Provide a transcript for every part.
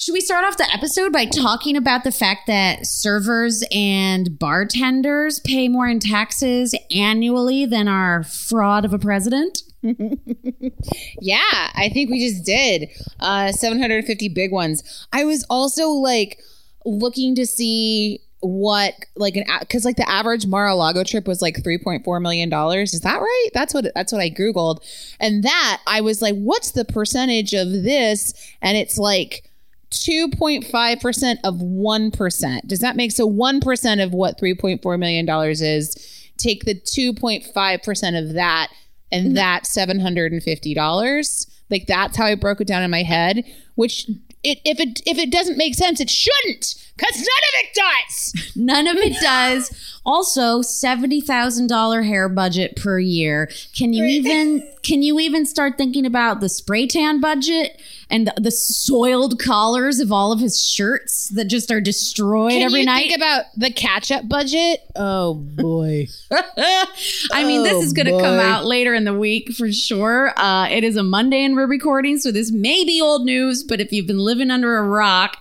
Should we start off the episode by talking about the fact that servers and bartenders pay more in taxes annually than our fraud of a president? yeah, I think we just did. Uh 750 big ones. I was also like looking to see what like an because like the average Mar-a-Lago trip was like 3.4 million dollars. Is that right? That's what that's what I googled, and that I was like, what's the percentage of this? And it's like 2.5% of 1%. Does that make so 1% of what 3.4 million dollars is? Take the 2.5% of that and mm-hmm. that's $750. Like that's how I broke it down in my head, which it, if it if it doesn't make sense, it shouldn't, because none of it does. None of it does. Also, seventy thousand dollar hair budget per year. Can you even can you even start thinking about the spray tan budget and the, the soiled collars of all of his shirts that just are destroyed Can every you night? think about the catch-up budget? Oh boy. I mean, this Oh, is going to come out later in the week for sure. Uh, it is a Monday and we're recording, so this may be old news, but if you've been living under a rock,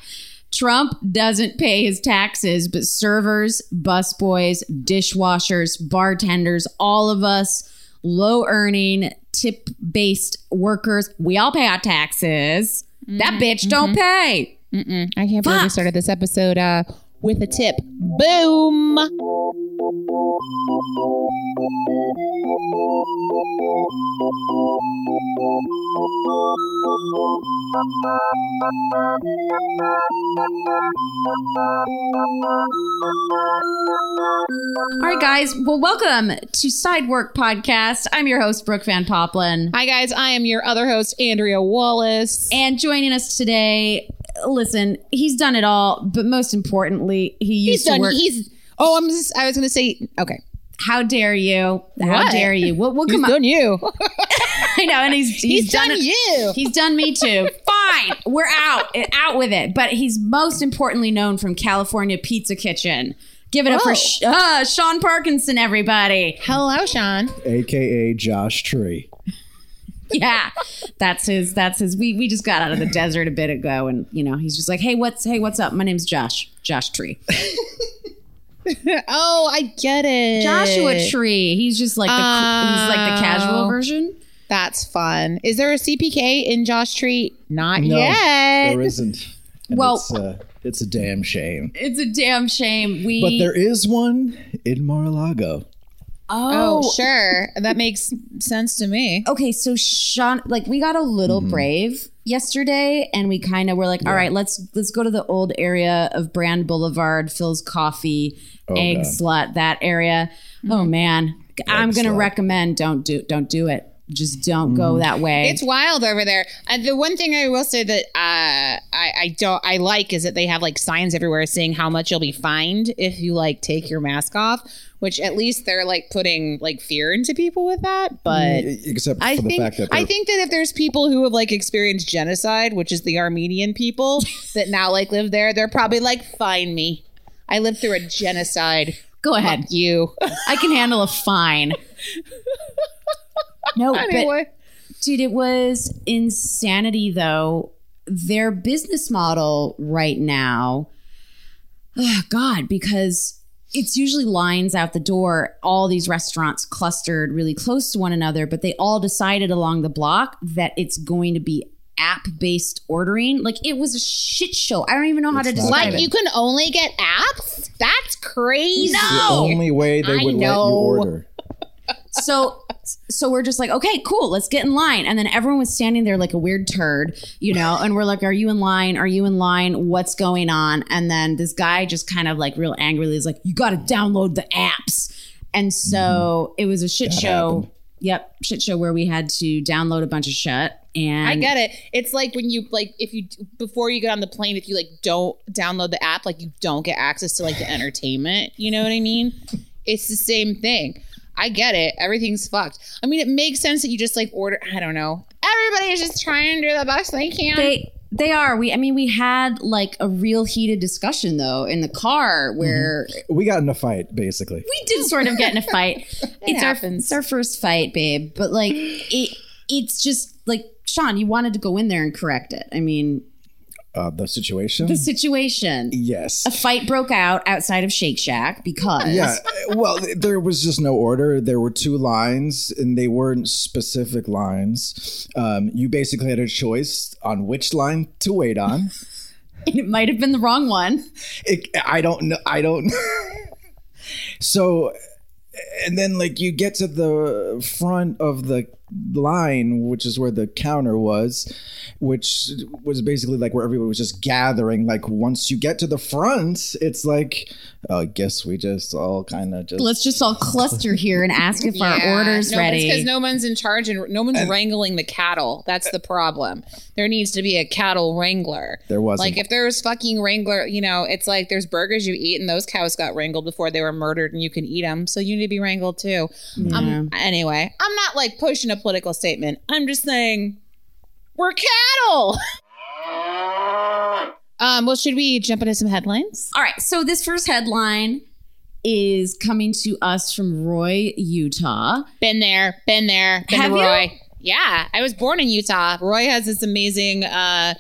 Trump doesn't pay his taxes, but servers, busboys, dishwashers, bartenders, all of us low earning, tip based workers, we all pay our taxes. That bitch don't pay. Mm-mm. I can't believe we started this episode uh, with a tip. Boom. All right, guys. Well, welcome to Side Work Podcast. I'm your host, Brooke Van Poppelen. Hi guys, I am your other host, Andrea Wallace. And joining us today, listen, he's done it all, but most importantly, he used He's to done. work. He's. Oh, I'm just. I was going to say. Okay. how dare you? How What? dare you? We'll, we'll He's come up. done you. I know, and he's he's, He's done it. you. He's done me too. Fine, we're out, out with it. But he's most importantly known from California Pizza Kitchen. Give it up for Oh. Sh- uh, Sean Parkinson, everybody. Hello, Sean. aka Josh Tree. Yeah, that's his. That's his. We we just got out of the desert a bit ago, and you know he's just like, hey, what's hey, what's up? My name's Josh. Josh Tree. Oh, I get it. Joshua Tree. He's just like the he's like the casual Oh. version. That's fun. Is there a CPK in Josh Tree? Not No, yet. There isn't. And Well- it's, uh, it's a damn shame. It's a damn shame. We But there is one in Mar-a-Lago. Oh, sure. That makes sense to me. okay, so Sean, like we got a little Mm-hmm. brave yesterday, and we kind of were like, all right, let's let's go to the old area of Brand Boulevard, Philz Coffee, Egg Oh, God. Slut, that area. Oh man, I'm gonna Slut. recommend don't do don't do it. Just don't go Mm-hmm. that way. It's wild over there. And the one thing I will say that uh, I, I don't I like is that they have like signs everywhere saying how much you'll be fined if you like take your mask off. Which at least they're like putting like fear into people with that. But mm, Except I for the think fact that I think that if there's people who have like experienced genocide, which is the Armenian people that now like live there, they're probably like, "Fine me, I lived through a genocide. go ahead. Fuck you." I can handle a fine. No, anyway, but dude, it was insanity though. Their business model right now, oh God, because it's usually lines out the door, all these restaurants clustered really close to one another, but they all decided along the block that it's going to be app based ordering. Like it was a shit show. I don't even know how to It's not describe Like it. you can only get apps? That's crazy. the only way they I would let you order. So so we're just like okay cool let's get in line and then everyone was standing there like a weird turd you know and we're like are you in line are you in line what's going on and then this guy just kind of like real angrily is like you got to download the apps and so it was a shit That show happened. yep shit show where we had to download a bunch of shit and I get it. It's like when you like if you before you get on the plane, if you like don't download the app, like you don't get access to like the entertainment. You know what I mean? It's the same thing. I get it. Everything's fucked. I mean, it makes sense that you just like order. I don't know. Everybody is just trying to do the best they can. They they are. We I mean we had like a real heated discussion though in the car where mm-hmm. We got in a fight, basically. we did sort of get in a fight. it's our happens. it's our first fight, babe. But like it it's just like Sean, you wanted to go in there and correct it. I mean, Uh, the situation? the situation. yes. A fight broke out outside of Shake Shack because Yeah. Well, there was just no order. There were two lines, and they weren't specific lines. Um, you basically had a choice on which line to wait on. it might have been the wrong one. It, I don't know. I don't. so, and then like you get to the front of the line, which is where the counter was, which was basically like where everyone was just gathering. Like once you get to the front, it's like, oh, I guess we just all kind of just. Let's just all cluster here and ask if our order's no, ready. because no one's in charge and no one's wrangling the cattle. That's the problem. There needs to be a cattle wrangler. There wasn't. Like if there was fucking wrangler, you know, it's like there's burgers you eat and those cows got wrangled before they were murdered and you can eat them. So you need to be wrangled too. Um, anyway, I'm not like pushing a political statement. I'm just saying we're cattle. um, well, should we jump into some headlines? all right, so this first headline is coming to us from Roy, Utah. Been there, been there, been Have to you? Roy. Yeah, I was born in Utah. Roy has this amazing uh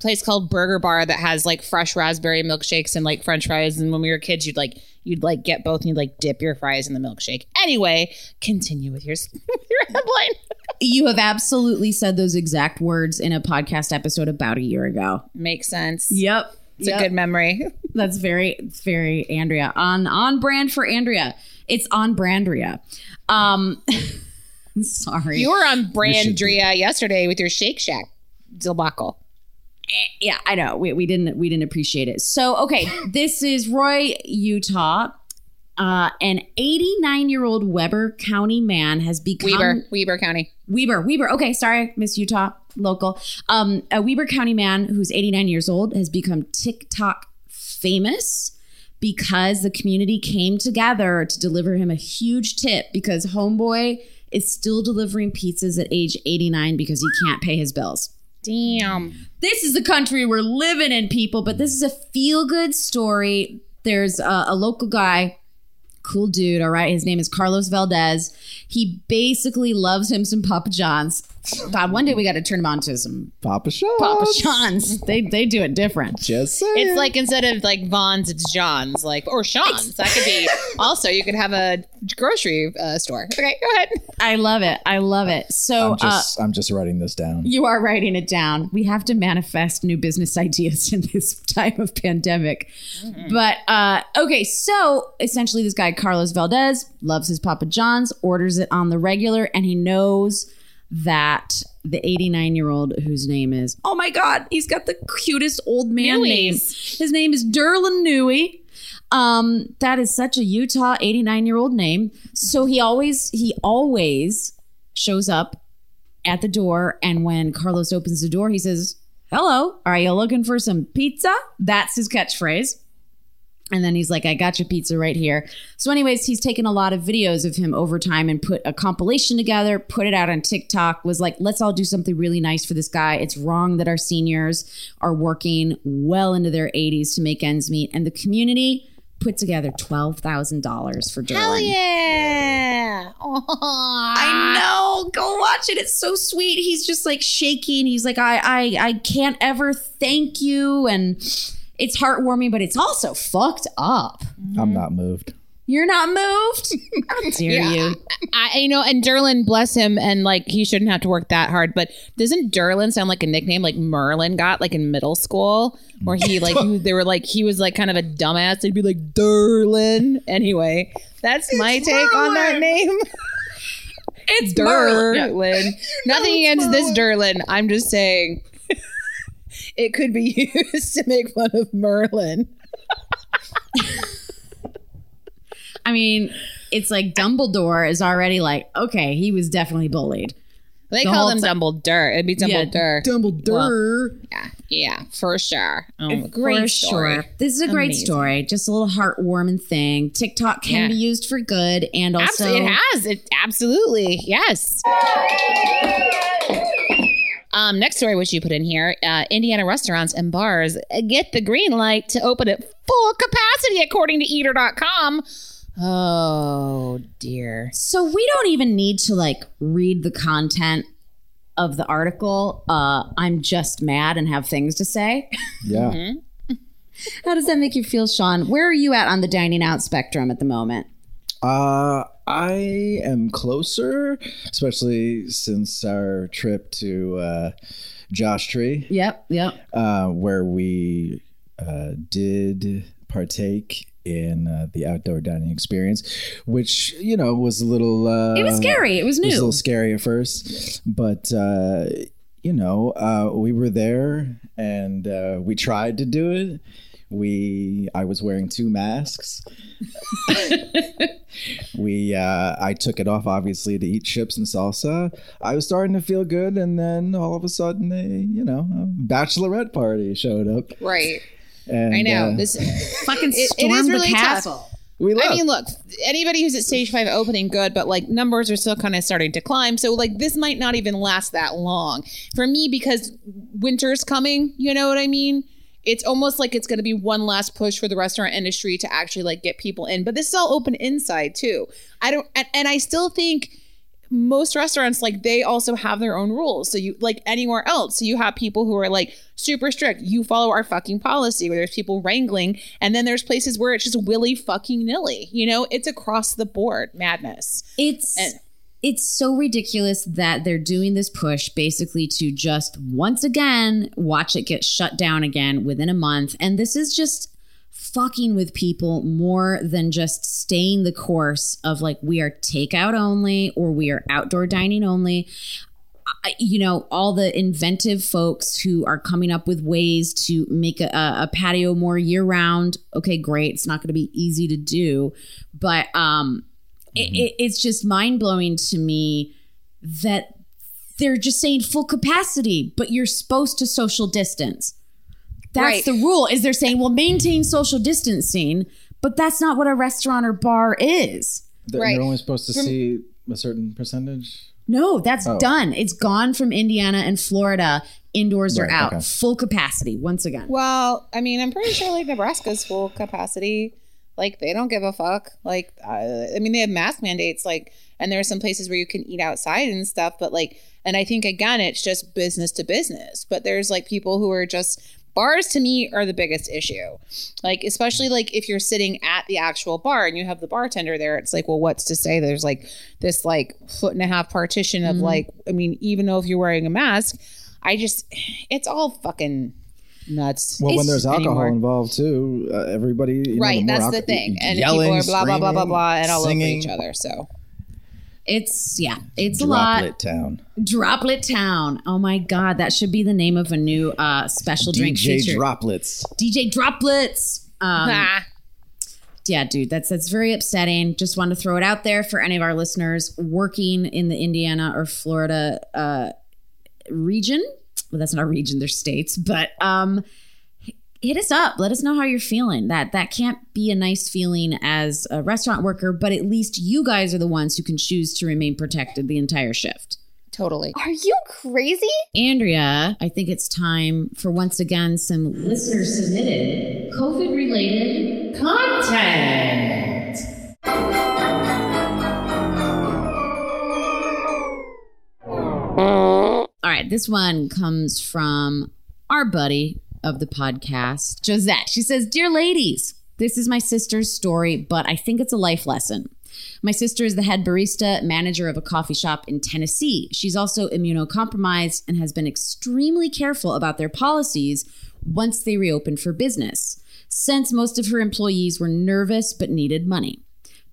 place called Burger Bar that has like fresh raspberry milkshakes and like french fries and when we were kids you'd like you'd like get both and you'd like dip your fries in the milkshake. Anyway, continue with your your headline. You have absolutely said those exact words in a podcast episode about a year ago. Makes sense. Yep. It's a good memory. That's very, very Andrea on on brand for Andrea. It's on Brandria. Um, sorry. You were on. Brandria yesterday with your Shake Shack debacle. Yeah, I know. We, we didn't we didn't appreciate it. So okay, this is Roy, Utah. Uh, an 89 year old Weber County man has become Weber, Weber County. Weber, Weber. Okay, sorry, Miss Utah, local. Um, a Weber County man who's 89 years old has become TikTok famous because the community came together to deliver him a huge tip because homeboy is still delivering pizzas at age 89 because he can't pay his bills. Damn. This is the country we're living in, people, but this is a feel good story. There's a, a local guy cool dude. All right. His name is Carlos Valdez. He basically loves him some Papa John's. God, one day we got to turn him on to some Papa Sean. Papa John's. They they do it different. Just saying. It's like instead of like Vaughn's, it's John's, like or Sean's. That could be. Also, you could have a grocery uh, store. Okay, go ahead. I love it. I love it. So I'm just, I'm just writing this down. You are writing it down. We have to manifest new business ideas in this time of pandemic. But uh, okay, so essentially, this guy Carlos Valdez loves his Papa John's, orders it on the regular, and he knows that the 89 year old whose name is oh my god, he's got the cutest old man Newies. name. His name is Derlin Newey. Um, that is such a Utah 89 year old name. So he always he always shows up at the door. And when Carlos opens the door, he says, Hello, are you looking for some pizza? That's his catchphrase. And then he's like, I got your pizza right here. So, anyways, he's taken a lot of videos of him over time and put a compilation together, put it out on TikTok, was like, let's all do something really nice for this guy. It's wrong that our seniors are working well into their 80s to make ends meet. And the community put together $12,000 for Derlin. Hell yeah! I know. Go watch it. It's so sweet. He's just like shaking. He's like, I, I, I can't ever thank you, and it's heartwarming, but it's also fucked up. I'm not moved. You're not moved? How dare Yeah. you? I, you know, and Derlin, bless him, and like he shouldn't have to work that hard. But doesn't Derlin sound like a nickname like Merlin got like in middle school, where he like he, they were like he was like kind of a dumbass. They'd be like Derlin. Anyway, that's my take on that name. It's Derlin. Nothing against this Derlin. I'm just saying it could be used to make fun of Merlin. I mean, it's like Dumbledore is already like, okay, he was definitely bullied. They The call them ti- Dumbledore. It'd be Yeah, Dumbledore. Dumbledore. yeah, yeah, for sure. Great for story. sure. This is a great Amazing. story. Just a little heartwarming thing. TikTok can Yeah. be used for good and also Absolutely, it has. It absolutely yes. Um, next story, which you put in here, uh, Indiana restaurants and bars get the green light to open at full capacity, according to Eater.com. Oh dear. So we don't even need to like read the content of the article. Uh, I'm just mad and have things to say. Yeah. Mm-hmm. How does that make you feel, Sean? Where are you at on the dining out spectrum at the moment? Uh, I am closer, especially since our trip to uh, Josh Tree, Yep, yep. uh, where we uh, did partake in uh, the outdoor dining experience, which you know was a little. Uh, It was scary. It was new. It was a little scary at first, but uh, you know, uh, we were there and uh, we tried to do it. We, I was wearing two masks. we, uh, I took it off obviously to eat chips and salsa. I was starting to feel good, and then all of a sudden, a you know, a bachelorette party showed up. Right. And, I know. uh, this Fucking it is really the tough. castle. we left. I mean, look, anybody who's at stage five opening, good, but like numbers are still kind of starting to climb. So, like, this might not even last that long for me because winter's coming. You know what I mean? It's almost like it's going to be one last push for the restaurant industry to actually like get people in. But this is all open inside too. I don't, and, and I still think most restaurants like they also have their own rules. So you like anywhere else. So you have people who are like super strict. You follow our fucking policy. Where there's people wrangling, and then there's places where it's just willy fucking nilly. You know, it's across the board madness. It's And- it's so ridiculous that they're doing this push basically to just once again watch it get shut down again within a month. And this is just fucking with people more than just staying the course of like we are takeout only or we are outdoor dining only. I- you know all the inventive folks who are coming up with ways to make a, a patio more year round okay great it's not going to be easy to do but um it, it, it's just mind-blowing to me that they're just saying full capacity but you're supposed to social distance that's Right. the rule is they're saying well maintain social distancing but that's not what a restaurant or bar is They're, Right. they're only supposed to see a certain percentage. No, that's Oh. done. It's gone from Indiana and Florida. Indoors are Right, out. okay. Full capacity once again. Well, I mean, I'm pretty sure like Nebraska's full capacity. Like they don't give a fuck. Like uh, I mean, they have mask mandates. Like, and there are some places where you can eat outside and stuff. But like, and I think again, it's just business to business. But there's like people who are just bars to me are the biggest issue. Like, especially like if you're sitting at the actual bar and you have the bartender there, it's like, well, what's to say there's like this like foot and a half partition of like, I mean, even though if you're wearing a mask, I just, it's all fucking nuts. Well, when there's alcohol anymore. involved too, uh, everybody you know, right, more that's the thing, and yelling, people are blah blah blah blah blah, and all singing. over each other. So It's yeah, it's a lot. Droplet Town. Droplet Town. Oh my god, that should be the name of a new uh special drink DJ. Droplets. DJ Droplets. Um, Ah, yeah, dude, that's that's very upsetting. Just want to throw it out there for any of our listeners working in the Indiana or Florida uh, region. Well, that's not a region; they're states. But um, hit us up. Let us know how you're feeling. That that can't be a nice feeling as a restaurant worker, but at least you guys are the ones who can choose to remain protected the entire shift. totally. Are you crazy? Andrea, I think it's time for once again some listener submitted COVID related content. All right, this one comes from our buddy of the podcast, Josette. She says, Dear ladies, This is my sister's story, but I think it's a life lesson. My sister is the head barista manager of a coffee shop in Tennessee. She's also immunocompromised and has been extremely careful about their policies once they reopened for business, since most of her employees were nervous but needed money.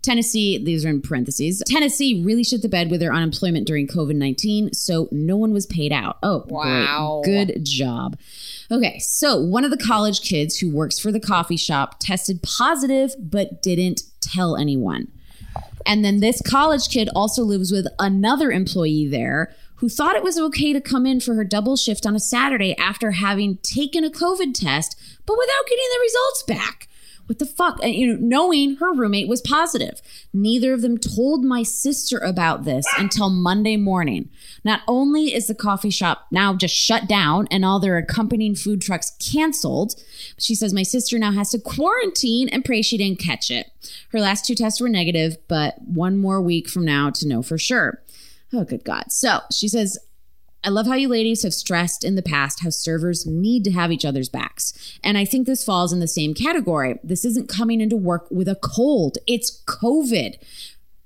Tennessee, these are in parentheses. Tennessee really shit the bed with their unemployment during COVID 19, so no one was paid out. Oh, Wow. Great. Good job. Okay, so one of the college kids who works for the coffee shop tested positive but didn't tell anyone. And then this college kid also lives with another employee there who thought it was okay to come in for her double shift on a Saturday after having taken a COVID test, but without getting the results back. What the fuck? And, you know, knowing her roommate was positive. Neither of them told my sister about this until Monday morning. Not only is the coffee shop now just shut down and all their accompanying food trucks canceled, she says my sister now has to quarantine and pray she didn't catch it. Her last two tests were negative, but one more week from now to know for sure. Oh, good God. So she says, I love how you ladies have stressed in the past how servers need to have each other's backs. And I think this falls in the same category. This isn't coming into work with a cold, it's COVID.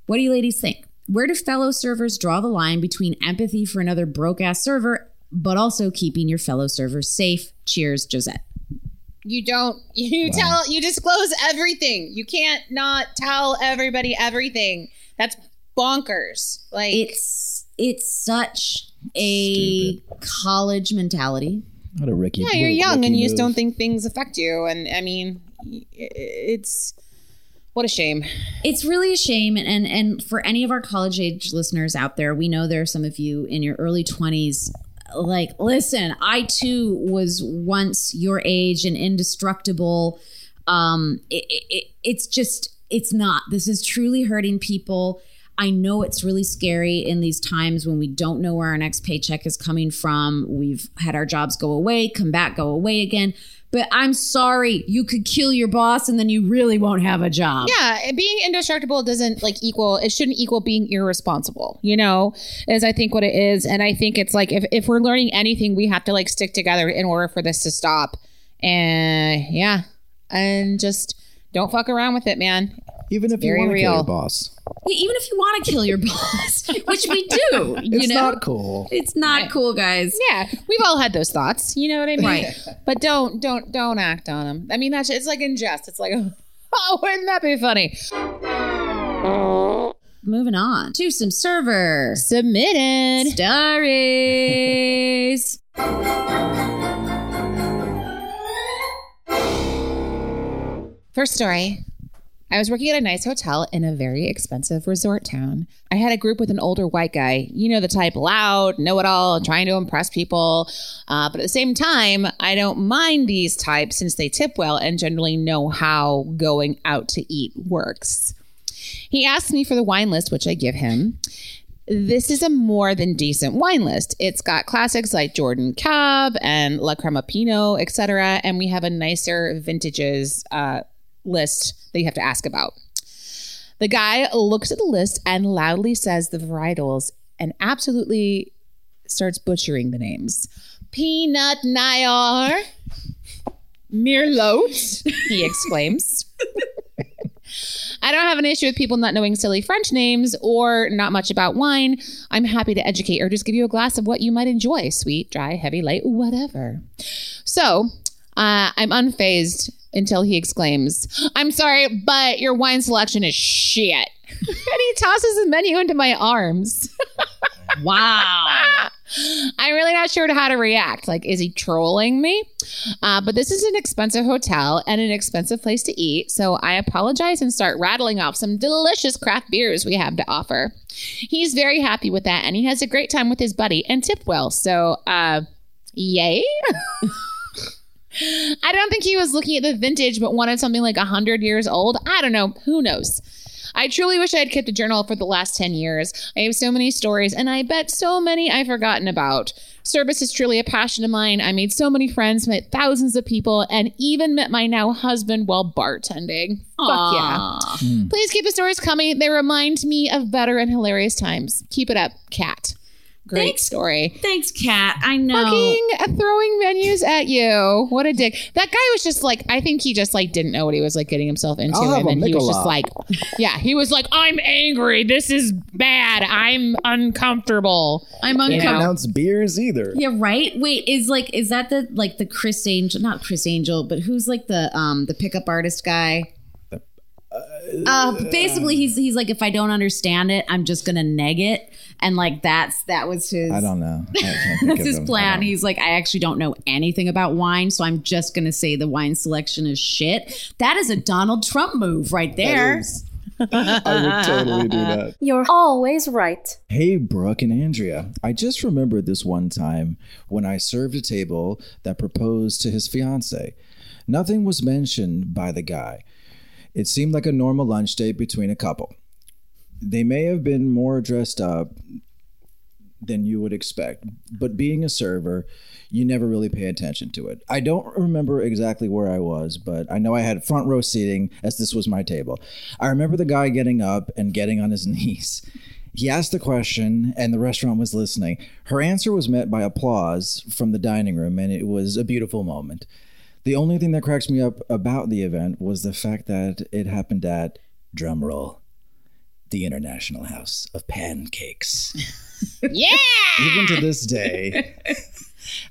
What do you ladies think? Where do fellow servers draw the line between empathy for another broke ass server, but also keeping your fellow servers safe? Cheers, Josette. You don't. You tell. You disclose everything. You can't not tell everybody everything. That's bonkers. Like It's it's such a college mentality. Not a Ricky. yeah, you're young and you just don't think things affect you. And I mean, it's what a shame. It's really a shame, and, and and for any of our college age listeners out there, we know there are some of you in your early twenties. Like, listen, I too was once your age and indestructible. Um, it, it, it, it's just, it's not. This is truly hurting people. I know it's really scary in these times when we don't know where our next paycheck is coming from. We've had our jobs go away, come back, go away again. But I'm sorry, you could kill your boss and then you really won't have a job. Yeah, being indestructible doesn't like equal. It shouldn't equal being irresponsible. You know, is I think what it is, and I think it's like if if we're learning anything, we have to like stick together in order for this to stop. And yeah, and just don't fuck around with it, man. Even if you very want to kill your boss, Yeah, even if you want to kill your boss, which we do, you it's know, not cool. it's not cool, guys. Yeah, we've all had those thoughts. You know what I mean? Right. But don't don't don't act on them. I mean, that's it's like in jest. It's like, oh, wouldn't that be funny? Moving on to some server Submitted. stories. First story. I was working at a nice hotel in a very expensive resort town. I had a group with an older white guy, you know, the type loud, know it all, trying to impress people. Uh, but at the same time, I don't mind these types since they tip well and generally know how going out to eat works. He asked me for the wine list, which I give him. This is a more than decent wine list. It's got classics like Jordan Cab and La Crema Pinot, etc. And we have a nicer vintages uh, list that you have to ask about. The guy looks at the list and loudly says the varietals and absolutely starts butchering the names. Peanut Nair, Merlot, he exclaims. I don't have an issue with people not knowing silly French names or not much about wine. I'm happy to educate or just give you a glass of what you might enjoy sweet, dry, heavy, light, whatever. So uh, I'm unfazed until he exclaims, I'm sorry, but your wine selection is shit. and he tosses his menu into my arms. Wow. I'm really not sure how to react. Like, is he trolling me? Uh, but this is an expensive hotel and an expensive place to eat. So I apologize and start rattling off some delicious craft beers we have to offer. He's very happy with that and he has a great time with his buddy and tip well. So, uh, yay. I don't think he was looking at the vintage, but wanted something like 100 years old. I don't know. Who knows? I truly wish I had kept a journal for the last 10 years. I have so many stories, and I bet so many I've forgotten about. Service is truly a passion of mine. I made so many friends, met thousands of people, and even met my now husband while bartending. Fuck yeah. Aw. Please keep the stories coming. They remind me of better and hilarious times. Keep it up, cat. Great Thanks. story. Thanks, Kat. I know. Fucking throwing menus at you. What a dick. That guy was just like, I think he just like didn't know what he was like getting himself into. I'll and then he was just like, yeah, he was like, I'm angry. This is bad. I'm uncomfortable. I'm Can't uncomfortable. pronounce beers either. Yeah, right. Wait, is like is that the like the Criss Angel? Not Criss Angel, but who's like the um the pickup artist guy? Uh, basically, he's he's like, if I don't understand it, I'm just gonna neg it, and like that's that was his. I don't know. I That's his them. Plan. He's like, I actually don't know anything about wine, so I'm just gonna say the wine selection is shit. That is a Donald Trump move right there. I would totally do that. You're always right. Hey, Brooke and Andrea. I just remembered this one time when I served a table that proposed to his fiance. Nothing was mentioned by the guy. It seemed like a normal lunch date between a couple. They may have been more dressed up than you would expect, but being a server, you never really pay attention to it. I don't remember exactly where I was, but I know I had front row seating as this was my table. I remember the guy getting up and getting on his knees. He asked the question, and the restaurant was listening. Her answer was met by applause from the dining room, and it was a beautiful moment. The only thing that cracks me up about the event was the fact that it happened at, drumroll, the International House of Pancakes. Yeah. Even to this day,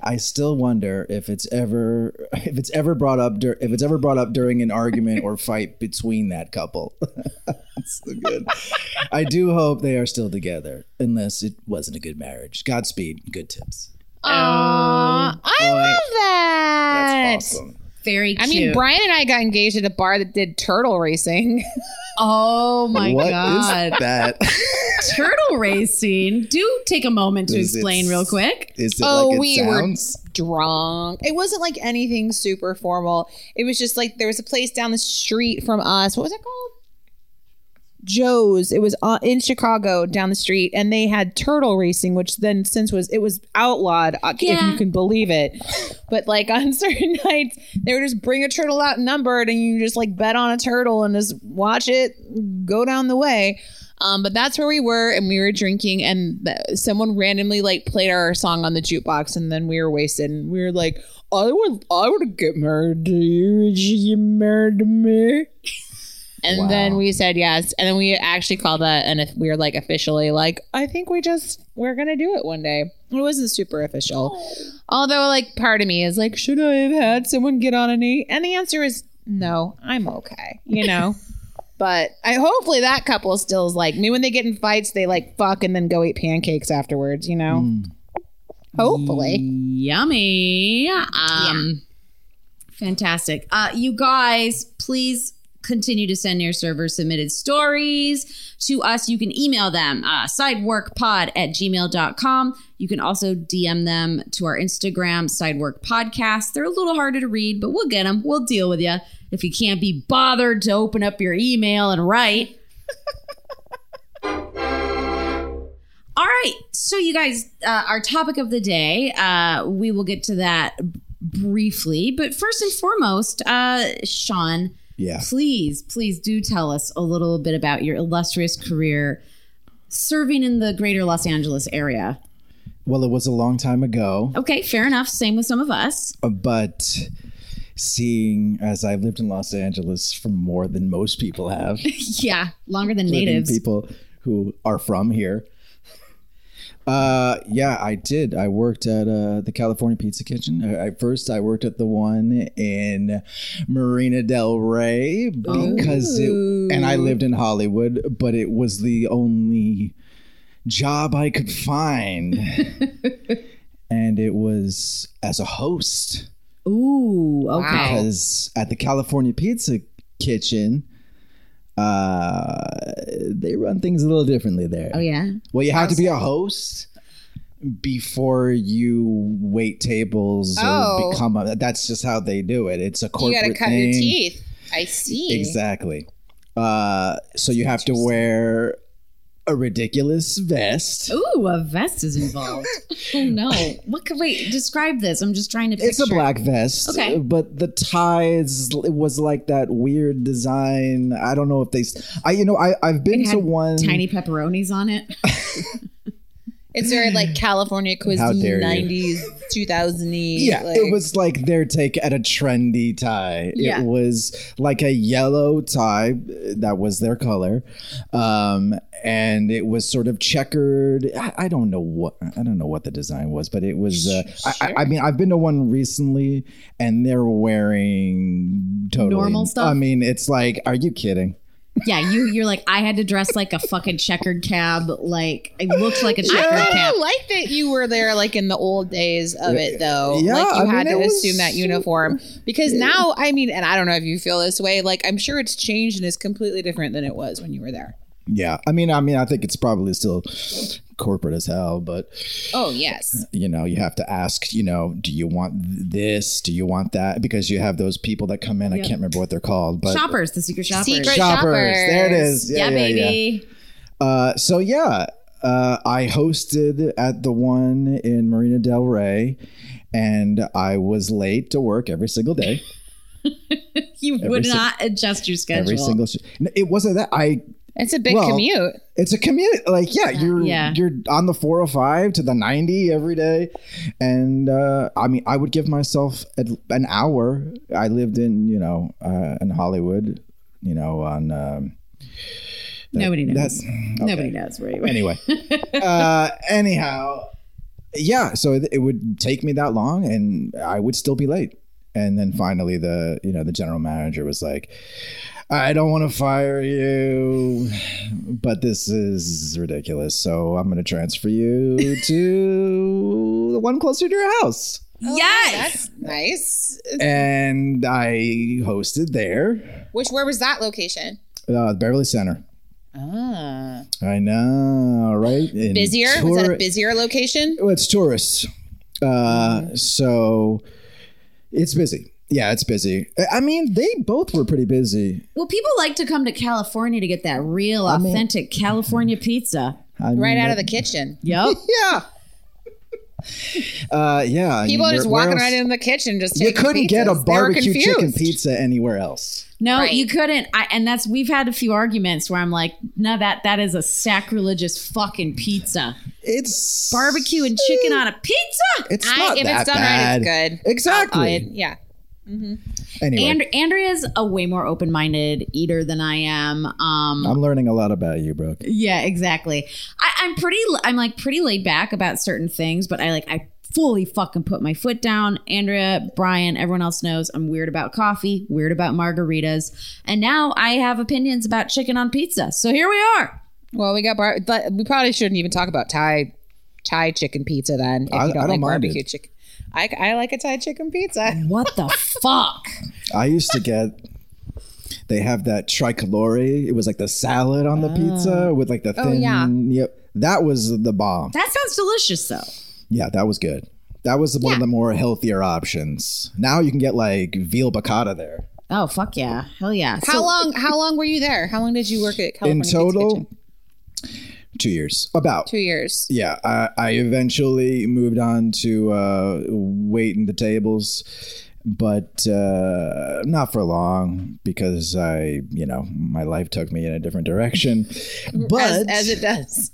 I still wonder if it's ever if it's ever brought up dur- if it's ever brought up during an argument or fight between that couple. That's so good. I do hope they are still together, unless it wasn't a good marriage. Godspeed. Good tips. Aw, oh, I love that. That's awesome. Very I mean, Brian and I got engaged at a bar that did turtle racing. oh my What is god, that? turtle racing. Do take a moment to Is explain real quick. Is it Oh, like it we sounds? were drunk. It wasn't like anything super formal. It was just like there was a place down the street from us. What was it called? Joe's. It was uh, in Chicago down the street, and they had turtle racing, which then since was it was outlawed, uh, if you can believe it. But like on certain nights, they would just bring a turtle out numbered, and you just like bet on a turtle and just watch it go down the way. Um, but that's where we were, and we were drinking, and th- someone randomly like played our song on the jukebox, and then we were wasted, and we were like, "I would, I would get married to you. Would you get married to me?" And then we said yes, and then we actually called that, and if we were like officially like, I think we just we're gonna do it one day. It wasn't super official, although like part of me is like, should I have had someone get on a knee? And the answer is no. I'm okay, you know. But I hopefully that couple still is like me when they get in fights, they like fuck and then go eat pancakes afterwards, you know? Hopefully. Yummy. Um, Fantastic. Uh, you guys, please continue to send your server submitted stories to us. You can email them, uh, sideworkpod at gmail.com. You can also DM them to our Instagram, Sidework Podcast. They're a little harder to read, but we'll get them. We'll deal with you if you can't be bothered to open up your email and write. All right. So, you guys, uh, our topic of the day, uh, we will get to that briefly. But first and foremost, uh, Sean, Yeah. please, please do tell us a little bit about your illustrious career serving in the greater Los Angeles area. Well, it was a long time ago, Okay, fair enough. Same with some of us. uh, but seeing as I've lived in Los Angeles for more than most people have, yeah, longer than natives. people who are from here. Uh, yeah, I did. I worked at uh, the California Pizza Kitchen. I, I first I worked at the one in Marina Del Rey because it, and I lived in Hollywood, but it was the only job I could find, and it was as a host Ooh, okay. because at the California Pizza Kitchen, uh, they run things a little differently there. Oh, yeah. Well, you have to be a host before you wait tables or Oh. become a. That's just how they do it. It's a corporate. You corporate gotta cut thing. your teeth. I see. Exactly. Uh, so you have to wear a ridiculous vest. Ooh, a vest is involved. oh no! What? Could, wait, describe this. I'm just trying to. Picture. It's a black vest, Okay. but the ties it was like that weird design. I don't know if they. I you know I I've been to one tiny pepperonis on it. It's very like California cuisine, nineties, two thousand Yeah, it was like their take at a trendy tie. Yeah. It was like a yellow tie that was their color, um, and it was sort of checkered. I, I don't know what I don't know what the design was, but it was. Uh, I, I, I mean, I've been to one recently, and they're wearing totally Normal stuff? I mean, it's like, are you kidding? Yeah, you you're like I had to dress like a fucking checkered cab. Like it looked like a checkered I cab. kind of like that you were there, like in the old days of it, though. Yeah, like you I mean, had to assume that uniform because now, I mean, and I don't know if you feel this way. Like I'm sure it's changed and is completely different than it was when you were there. Yeah, I mean, I mean, I think it's probably still corporate as hell, but Oh yes, you know, you have to ask, you know, do you want this? Do you want that? Because you have those people that come in. I can't remember what they're called, but shoppers, the secret shoppers. Secret shoppers. There it is. yeah, Yeah, yeah, yeah. baby. Uh, so yeah, uh, I hosted at the one in Marina Del Rey, and I was late to work every single day. You would si- not adjust your schedule. Every single. Sh- No, it wasn't that I. it's a big Well, commute. It's a commute. Like yeah, you're Yeah. you're on the 405 to the 90 every day, and uh, I mean I would give myself an hour. I lived in you know uh, in Hollywood, you know on. Um, Nobody knows. that's Nobody knows where you were. anyway uh anyhow yeah so it, it would take me that long and i would still be late and then finally the you know the general manager was like i don't want to fire you but this is ridiculous so i'm going to transfer you to the one closer to your house Yes. That's nice. and i hosted there Which where was that location? uh beverly center Ah, i know right In busier. was that a busier location? Well, it's tourists. Uh, so it's busy. Yeah, it's busy. I- I mean, they both were pretty busy. Well, people like to come to California to get that real, mean- authentic California pizza. I mean, Right out of the kitchen. Yep. Yeah. Uh, yeah. I People mean, are just where- where walking else- right in the kitchen, just You couldn't get a pizzas. Barbecue chicken pizza anywhere else. No, Right. you couldn't. I, and that's we've had a few arguments where I'm like, no, that that is a sacrilegious fucking pizza. It's Barbecue and chicken on a pizza. It's I, not if that it's done bad. right, it's good. Exactly. I'll- I- yeah. Anyway, And Andrea's a way more open-minded eater than I am. Um, I'm learning a lot about you, Brooke. Yeah, exactly. I, I'm pretty. I'm like pretty laid back about certain things, but I like I fully fucking put my foot down. Andrea, Brian, everyone else knows I'm weird about coffee, weird about margaritas, and now I have opinions about chicken on pizza. So here we are. Well, we got bar, but we probably shouldn't even talk about Thai Thai chicken pizza then. If I- you don't I don't like mind barbecue it. chicken. I, I like a Thai chicken pizza. What the fuck? I used to get. They have that tricolore. It was like the salad on the pizza oh. with like the thin. Oh, yeah. Yep, that was the bomb. That sounds delicious, though. Yeah, that was good. That was one of Yeah. the more healthier options. Now you can get like veal piccata there. Oh fuck yeah, hell yeah. How So- long? How long were you there? How long did you work at California In Pizza total, Kitchen? Two years. About. Two years. Yeah, I, I eventually moved on to uh, waiting the tables, but uh, not for long because I, you know, my life took me in a different direction. But as, as it does.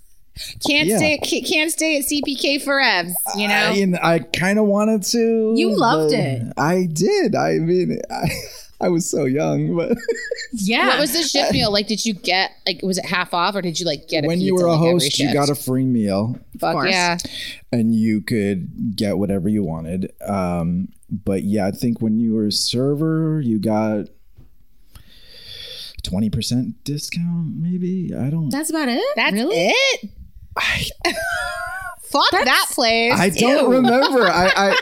Can't Yeah. stay. Can't stay at CPK forever. You know. I, mean, I kind of wanted to. You loved it. I did. I mean, I, I was so young, but Yeah. what was the shift meal like? Did you get like was it half off or did you like get a when pizza you were a like, host, you got a free meal. Fuck course. yeah. and you could get whatever you wanted. Um, but yeah, I think when you were a server, you got twenty percent discount. Maybe I don't. That's about it. That's really? it. Fuck that place. I don't Ew. remember. I,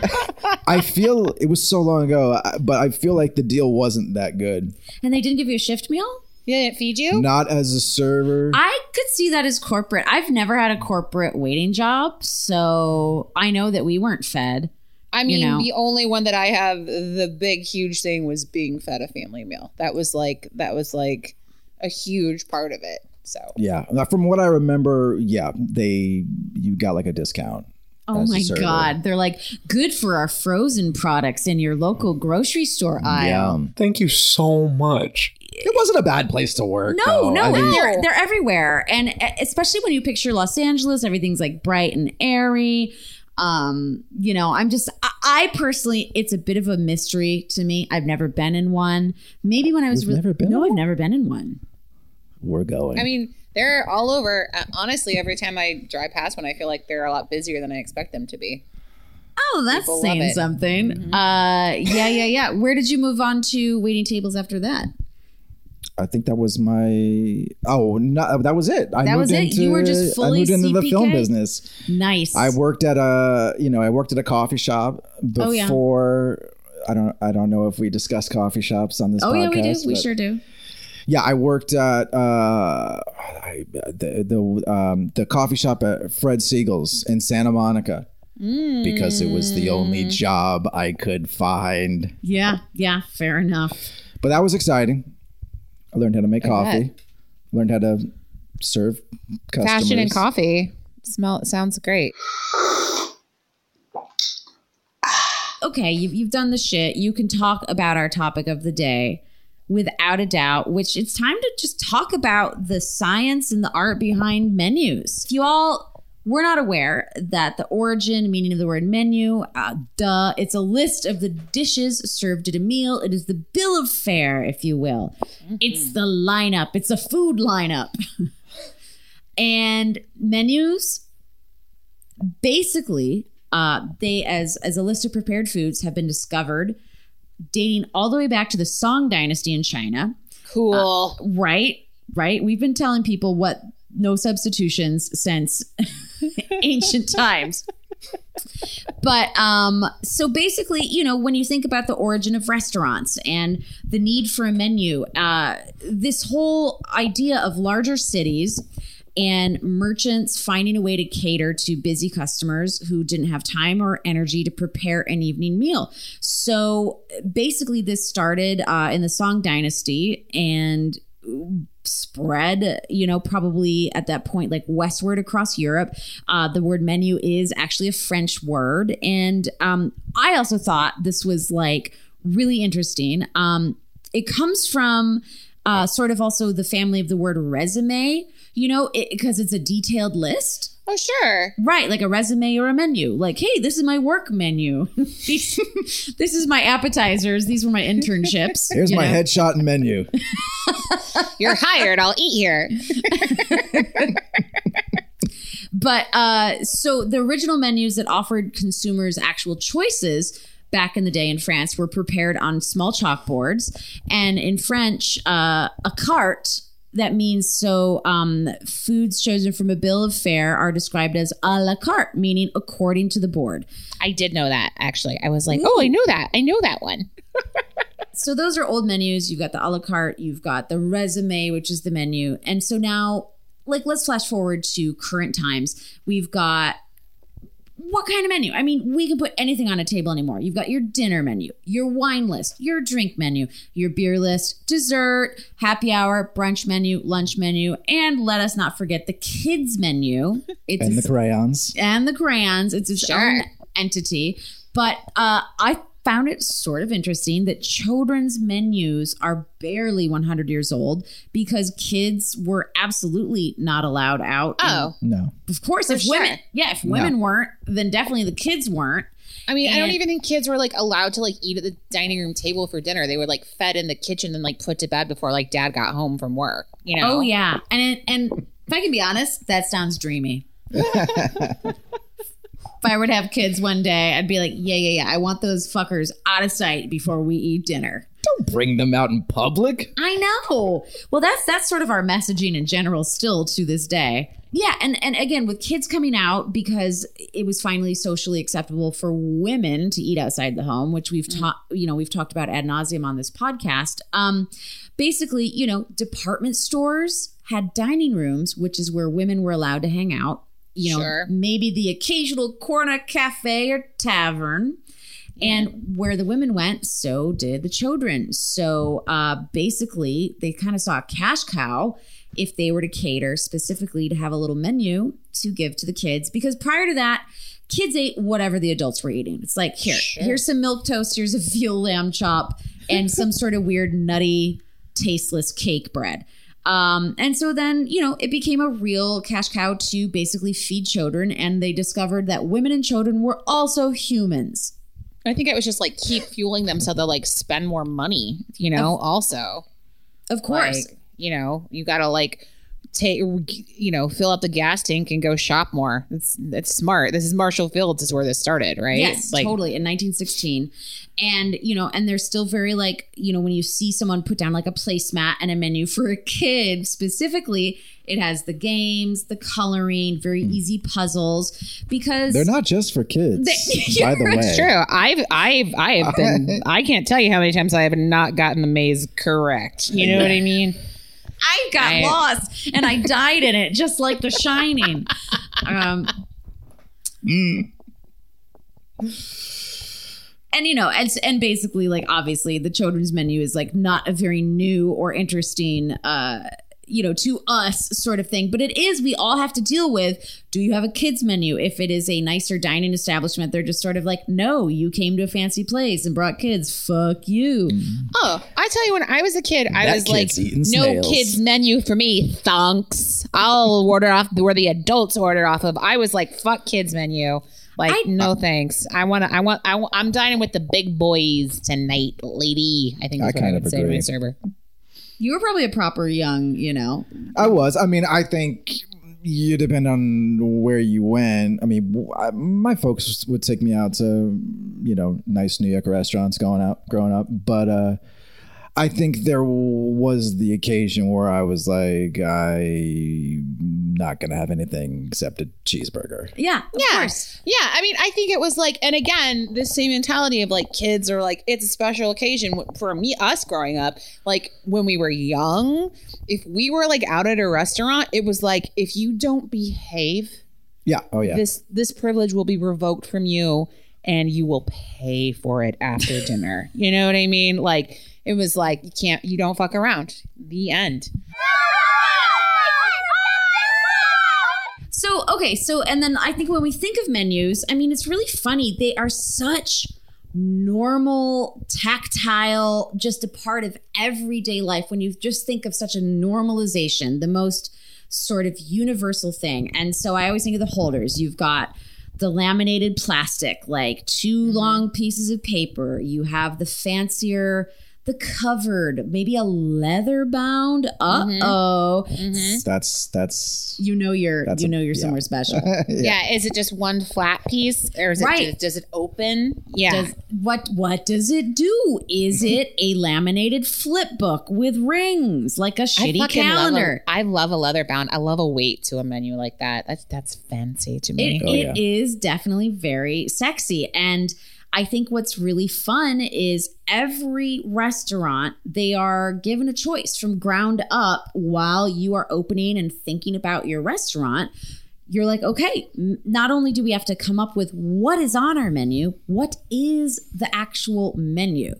I I feel it was so long ago, uh, but I feel like the deal wasn't that good. And they didn't give you a shift meal. They didn't feed you. Not as a server. I could see that as corporate. I've never had a corporate waiting job, so I know that we weren't fed. I mean, know. the only one that I have, the big huge thing was being fed a family meal. That was like that was like a huge part of it. So yeah, from what I remember, yeah, they you got like a discount. Oh my god, they're like good for our frozen products in your local grocery store aisle. Yum. Thank you so much. It wasn't a bad place to work. No, though. no, I mean, they're they're everywhere, and especially when you picture Los Angeles, everything's like bright and airy. Um, you know, I'm just I, I personally, it's a bit of a mystery to me. I've never been in one. Maybe when I was You've really never been no, in I've never been in one. We're going. I mean, they're all over. Uh, honestly, every time I drive past one, I feel like they're a lot busier than I expect them to be. Oh, that's People love saying it. something. Uh, yeah, yeah, yeah. Where did you move on to waiting tables after that? I think that was my. Oh, no, that was it. I That was it? Into, You were just fully I moved into the film business. Nice. I worked at a, you know, I worked at a coffee shop Oh, yeah. before. I don't. I don't know if we discuss coffee shops on this oh podcast. yeah, we do. We sure do. Yeah, I worked at uh, I, the the um, the coffee shop at Fred Segal's in Santa Monica because it was the Mm. only job I could find. Yeah, yeah. Fair enough. But that was exciting. I learned how to make bet. coffee. Learned how to serve customers. Fashion and coffee. Smell it sounds great. okay, you've, you've done the shit. You can talk about our topic of the day without a doubt, which it's time to just talk about the science and the art behind menus. If you all were not aware that the origin, meaning of the word menu, uh, duh, it's a list of the dishes served at a meal. It is the bill of fare, if you will. It's the lineup, it's a food lineup. and menus basically uh, they as as a list of prepared foods have been discovered dating all the way back to the song dynasty in china. Cool. right right? We've been telling people what no substitutions since ancient times. But um so basically you know when you think about the origin of restaurants and the need for a menu uh this whole idea of larger cities and merchants finding a way to cater to busy customers who didn't have time or energy to prepare an evening meal. So basically, this started uh, in the Song Dynasty and spread, you know, probably at that point, like westward across Europe. Uh, the word menu is actually a French word. And um, I also thought this was like really interesting. Um, it comes from uh, sort of also the family of the word resume, you know, because it's a detailed list. oh, sure. Right, like a resume or a menu. Like, hey, this is my work menu. These- this is my appetizers. These were my internships. Here's my know? headshot and menu. You're hired. I'll eat here. But uh, so the original menus that offered consumers actual choices back in the day in France were prepared on small chalkboards. And in French, uh, a carte. That means so um, foods chosen from a bill of fare are described as a la carte, meaning according to the board. I did know that actually. I was like, oh, I knew that. I know that one. so those are old menus. You've got the a la carte, you've got the resume, which is the menu. And so now, like, let's flash forward to current times. We've got what kind of menu? I mean, we can put anything on a table anymore. You've got your dinner menu, your wine list, your drink menu, your beer list, dessert, happy hour, brunch menu, lunch menu, and let us not forget the kids menu. It's And the crayons. and the crayons. It's its Sure. own entity. But uh, I found it sort of interesting that children's menus are barely 100 years old because kids were absolutely not allowed out. And Oh, No. of course, For if sure. women, yeah, if women weren't, then definitely the kids weren't. I mean, I don't even think kids were like allowed to like eat at the dining room table for dinner. They were like fed in the kitchen and like put to bed before like dad got home from work. You know? Oh yeah, and it, and if I can be honest, that sounds dreamy. if I were to have kids one day, I'd be like, yeah, yeah, yeah. I want those fuckers out of sight before we eat dinner. Don't bring them out in public. I know. Well, that's that's sort of our messaging in general still to this day. Yeah, and and again with kids coming out because it was finally socially acceptable for women to eat outside the home, which we've taught you know we've talked about ad nauseum on this podcast. Um, basically, you know, department stores had dining rooms, which is where women were allowed to hang out. You know, Sure. maybe the occasional corner cafe or tavern. And where the women went, so did the children. So uh, basically, they kind of saw a cash cow if they were to cater specifically to have a little menu to give to the kids. Because prior to that, kids ate whatever the adults were eating. It's like, here, here's some milk toast, here's a veal lamb chop, and some sort of weird nutty tasteless cake bread. Um, and so then, you know, it became a real cash cow to basically feed children. And they discovered that women and children were also humans. I think it was just like keep fueling them so they'll like spend more money, you know, also. Of course. Like, you know, you gotta like take you know, fill up the gas tank and go shop more. It's it's smart. This is Marshall Fields is where this started, right? Yes, like, totally. In 1916. And, you know, and they're still very like, you know, when you see someone put down like a placemat and a menu for a kid specifically, it has the games, the coloring, very hmm. easy puzzles because They're not just for kids, They- by the way. It's true. I've I've I have been I can't tell you how many times I have not gotten the maze correct. You know what I mean? I got lost and I died in it just like The Shining. Um, and you know, and and basically, like obviously, the children's menu is like not a very new or interesting, uh, you know, to us sort of thing. But it is. We all have to deal with. Do you have a kids menu? If it is a nicer dining establishment, they're just sort of like, no, you came to a fancy place and brought kids. Fuck you. Mm-hmm. Oh, I tell you, when I was a kid, I That was like, no snails." kids menu for me. Thunks. I'll order off where the adults order off of. I was like, fuck kids menu. Like, I- no thanks. I want to. I want. I, I'm dining with the big boys tonight, lady. I think I that's what I kind would of say to my server. You were probably a proper young, you know, I was. I mean, I think you depend on where you went. I mean, I- my folks would take me out to, you know, nice New York restaurants going out growing up, but uh I think there was the occasion where I was like, I'm not gonna have anything except a cheeseburger. Yeah, of yeah. course. Yeah, I mean, I think it was like, and again, this same mentality of like kids are like, it's a special occasion for me, us growing up. Like when we were young, if we were like out at a restaurant, it was like, if you don't behave, Yeah. Oh yeah. this this privilege will be revoked from you, and you will pay for it after dinner. You know what I mean? Like it was like you can't, you don't fuck around. The end. So, okay, so, and then I think when we think of menus, I mean, it's really funny. They are such normal, tactile, just a part of everyday life. When you just think of such a normalization, the most sort of universal thing. And so I always think of the holders. You've got the laminated plastic, like 2 mm-hmm. long pieces of paper. You have the fancier, the covered, maybe a leather bound. Uh oh. That's that's You know you're you know you're yeah. somewhere special. Yeah. Is it just one flat piece, or is it Right. just, does it open? Yeah. Does, what what does it do? Is it a laminated flip book with rings, like a shitty fucking love a- calendar? I love a leather bound. I love a weight to a menu like that. That's that's fancy to me. It, Oh, it is definitely very sexy. And I think what's really fun is every restaurant, they are given a choice from ground up while you are opening and thinking about your restaurant. You're like, okay, not only do we have to come up with what is on our menu, what is the actual menu?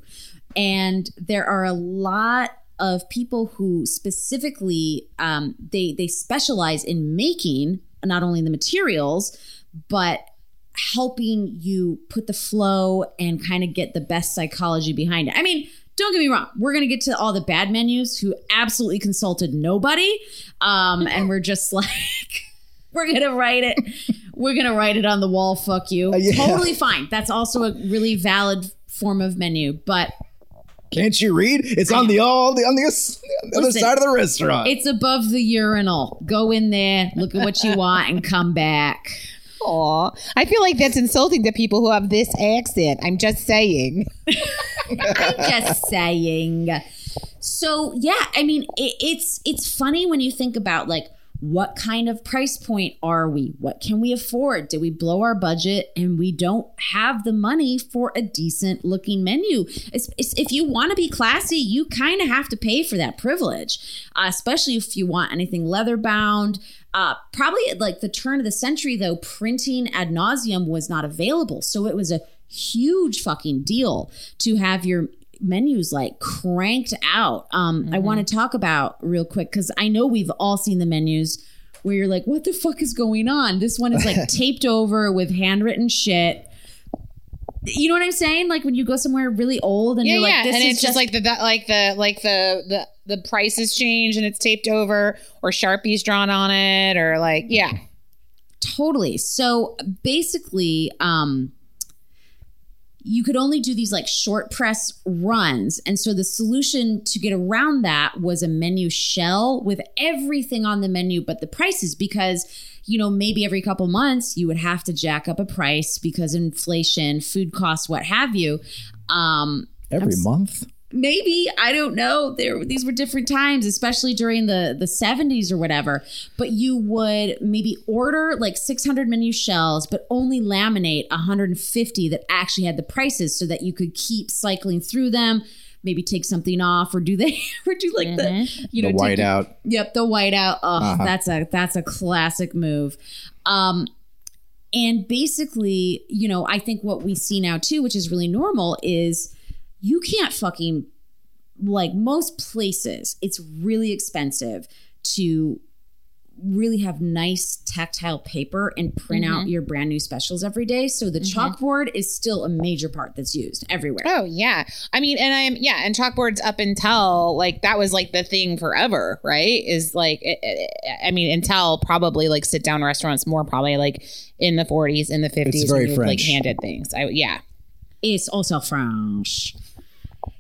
And there are a lot of people who specifically um, they they specialize in making not only the materials but helping you put the flow and kind of get the best psychology behind it. I mean, don't get me wrong. We're going to get to all the bad menus who absolutely consulted nobody. Um, and we're just like, we're going to write it. We're going to write it on the wall. Fuck you. yeah. Totally fine. That's also a really valid form of menu. But Can't you read? It's on the all the on the, the other side of the restaurant. it's above the urinal. Go in there, look at what you want, and come back. Aw. I feel like that's insulting to people who have this accent. I'm just saying. I'm just saying. So yeah, I mean, it, it's it's funny when you think about like what kind of price point are we? What can we afford? Did we blow our budget and we don't have the money for a decent looking menu? It's, it's- if you want to be classy, you kind of have to pay for that privilege, uh, especially if you want anything leather bound. Uh, probably at like the turn of the century, though, printing ad nauseum was not available. So it was a huge fucking deal to have your menus like cranked out. Um, I want to talk about real quick because I know we've all seen the menus where you're like, what the fuck is going on? This one is like taped over with handwritten shit. You know what I'm saying? Like when you go somewhere really old and Yeah, you're yeah, like, this and is it's just like the the- like the like the the the prices change and it's taped over or sharpies drawn on it or like yeah. Totally. So basically, um, you could only do these like short press runs. And so the solution to get around that was a menu shell with everything on the menu but the prices because you know maybe every couple months you would have to jack up a price because inflation food costs what have you. Um Every I'm- month? maybe i don't know. There these were different times especially during the the 70s or whatever. But you would maybe order like 600 menu shells but only laminate 150 that actually had the prices so that you could keep cycling through them maybe take something off or do they or do like the you know the take a- whiteout. Yep, the whiteout. Oh, Uh-huh. that's a that's a classic move. Um and basically, you know, I think what we see now too, which is really normal, is you can't fucking like most places, it's really expensive to really have nice tactile paper and print out mm-hmm. your brand new specials every day. So the mm-hmm. chalkboard is still a major part that's used everywhere. Oh yeah. I mean, and I'm yeah, and chalkboards up until like that was like the thing forever, right? Is like it- it- I mean, until probably like sit down restaurants more probably like in the 40s in the 50s very when like French. handed things. I yeah. It's also French.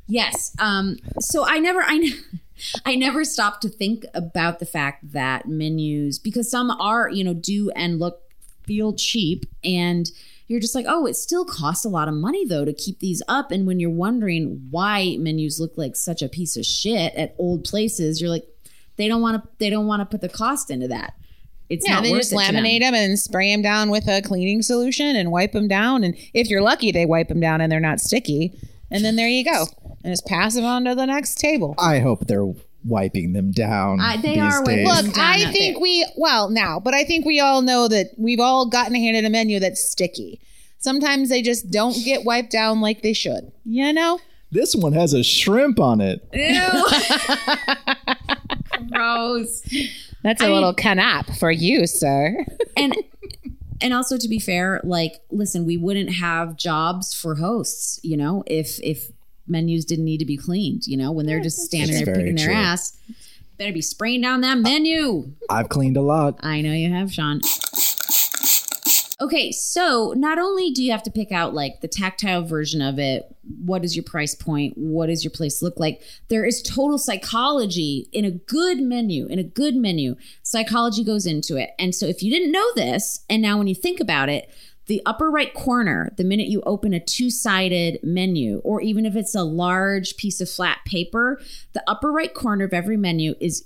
Yes. Um, so I never, I, I never stopped to think about the fact that menus, because some are, you know, do and look, feel cheap, and you're just like, oh, it still costs a lot of money though to keep these up. And when you're wondering why menus look like such a piece of shit at old places, you're like, they don't want to, they don't want to put the cost into that. It's Yeah, not they just to them. laminate them and spray them down with a cleaning solution and wipe them down. And if you're lucky, they wipe them down and they're not sticky. And then there you go. And just pass them on to the next table. I hope they're wiping them down. Uh, they these are wiping days. them Look, down I think there. we well now, but I think we all know that we've all gotten handed a menu that's sticky. Sometimes they just don't get wiped down like they should. You know? This one has a shrimp on it. Ew. Gross. That's a I mean- little canap for you, sir. and and also to be fair like listen we wouldn't have jobs for hosts you know if if menus didn't need to be cleaned you know when they're just standing That's there very picking their ass. Better be spraying down that menu. I've cleaned a lot. i know you have sean okay so not only do you have to pick out like the tactile version of it what is your price point what does your place look like there is total psychology in a good menu in a good menu. Psychology goes into it. And so if you didn't know this and now when you think about it the upper right corner the minute you open a two-sided menu or even if it's a large piece of flat paper the upper right corner of every menu is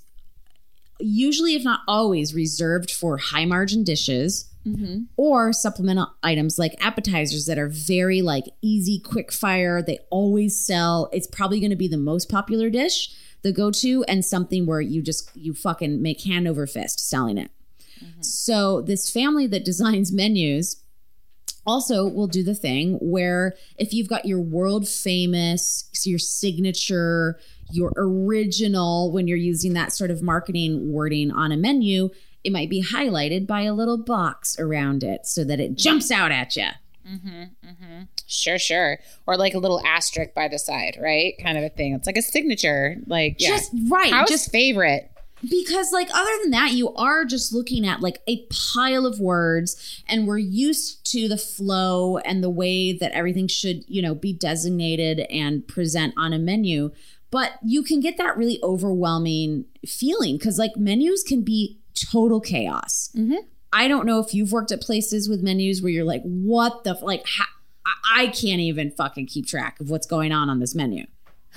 usually if not always reserved for high margin dishes Mm-hmm. or supplemental items like appetizers that are very like easy quick fire. They always sell. It's probably going to be the most popular dish the go-to and something where you just you fucking make hand over fist selling it. Mm-hmm. So this family that designs menus also will do the thing where if you've got your world famous your signature your original when you're using that sort of marketing wording on a menu it might be highlighted by a little box around it so that it jumps out at you mm-hmm, mm-hmm. Sure, sure. Or like a little asterisk by the side, right? Kind of a thing. It's like a signature. Like yeah. just right House just favorite. because like other than that you are just looking at like a pile of words and we're used to the flow and the way that everything should you know be designated and present on a menu but you can get that really overwhelming feeling because like menus can be total chaos mm-hmm. i don't know if you've worked at places with menus where you're like what the f- like ha- I- I can't even fucking keep track of what's going on on this menu.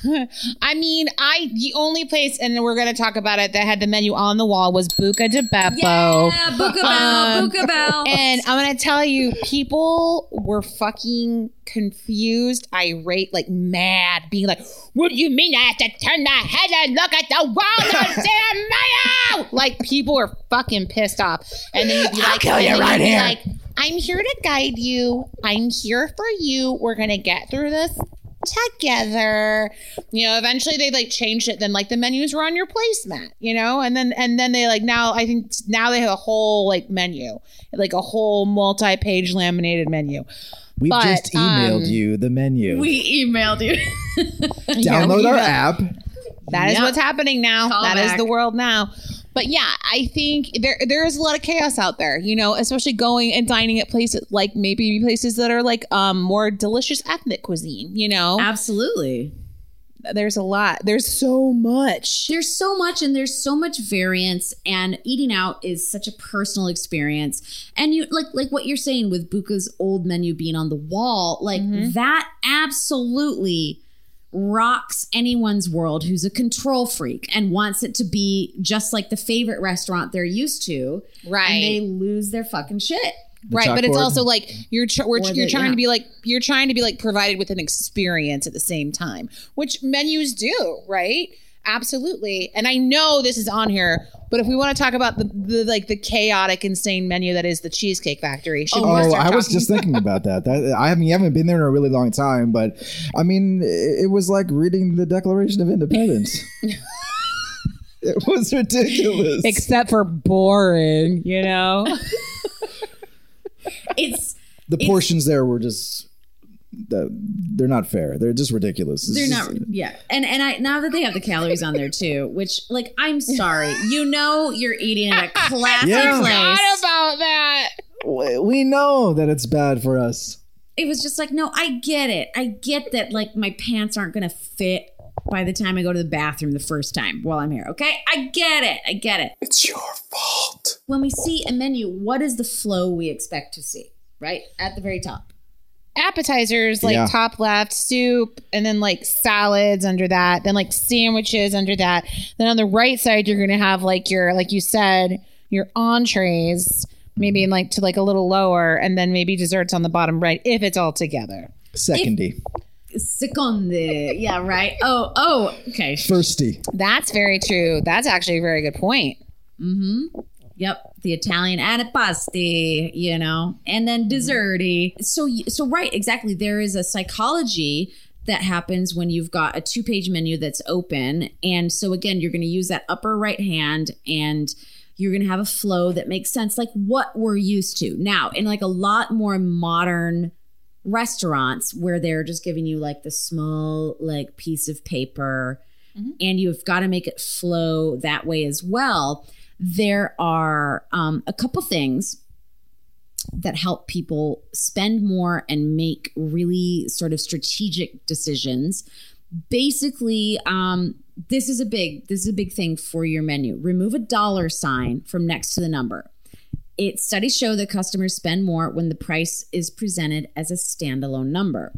I mean, I the only place, and we're gonna talk about it that had the menu on the wall was Buca di Beppo. Buca Bell, Um, Buca Bell. And I'm gonna tell you, people were fucking confused, irate, like mad, being like, "What do you mean I have to turn my head and look at the wall and see a menu?" Like people were fucking pissed off, and then you'd be like, I'll kill you right here. Like, I'm here to guide you. I'm here for you. We're gonna get through this together. You know, eventually they like changed it. Then like the menus were on your placemat, you know, and then and then they like now I think now they have a whole like menu, like a whole multi-page laminated menu. We But, just emailed um, you the menu. We emailed you. Download our Yeah. app. That is Yep. what's happening now. Call That is back. the world now. But yeah, I think there there is a lot of chaos out there, you know, especially going and dining at places like maybe places that are like um more delicious ethnic cuisine, you know. Absolutely. There's a lot. There's so much. There's so much and there's so much variance and eating out is such a personal experience. And you like like what you're saying with Buca's old menu being on the wall, like that absolutely rocks anyone's world who's a control freak and wants it to be just like the favorite restaurant they're used to. Right. And they lose their fucking shit. right, but it's chalkboard. also like you're tr- we're, you're the- trying yeah. to be like you're trying to be like provided with an experience at the same time, which menus do, right? Absolutely. And I know this is on here, but if we want to talk about the, the like the chaotic, insane menu that is the Cheesecake Factory, should we Oh, start I was just thinking about that. that. I haven't, haven't been there in a really long time, but I mean, it, it was like reading the Declaration of Independence. it was ridiculous. except for boring, you know? It's the portions there were just the, they're not fair. They're just ridiculous. It's They're just- not, yeah. And and I now that they have the calories on there too, which like I'm sorry, you know you're eating at a classy Yeah. place. about that. We- We know that it's bad for us. It was just like, no, I get it. I get that like my pants aren't gonna fit by the time I go to the bathroom the first time while I'm here. Okay, I get it. I get it. It's your fault. When we see a menu, what is the flow we expect to see? Right at the very top. Appetizers, like Yeah. top left, soup, and then like salads under that, then like sandwiches under that. Then on the right side, you're gonna have like your, like you said, your entrees, maybe in like to like a little lower, and then maybe desserts on the bottom right, if it's all together. Secondy. Seconde. Yeah, right. Oh, oh, okay. Firsty. That's very true. That's actually a very good point. Mm-hmm. Yep, the Italian antipasti, you know, and then mm-hmm. desserty. So, so right, exactly. There is a psychology that happens when you've got a two-page menu that's open, and so again, you're going to use that upper right hand, and you're going to have a flow that makes sense, like what we're used to now. In like a lot more modern restaurants where they're just giving you like the small like piece of paper mm-hmm. and you've got to make it flow that way as well there are um, a couple things that help people spend more and make really sort of strategic decisions basically um, this is a big this is a big thing for your menu remove a dollar sign from next to the number it studies show that customers spend more when the price is presented as a standalone number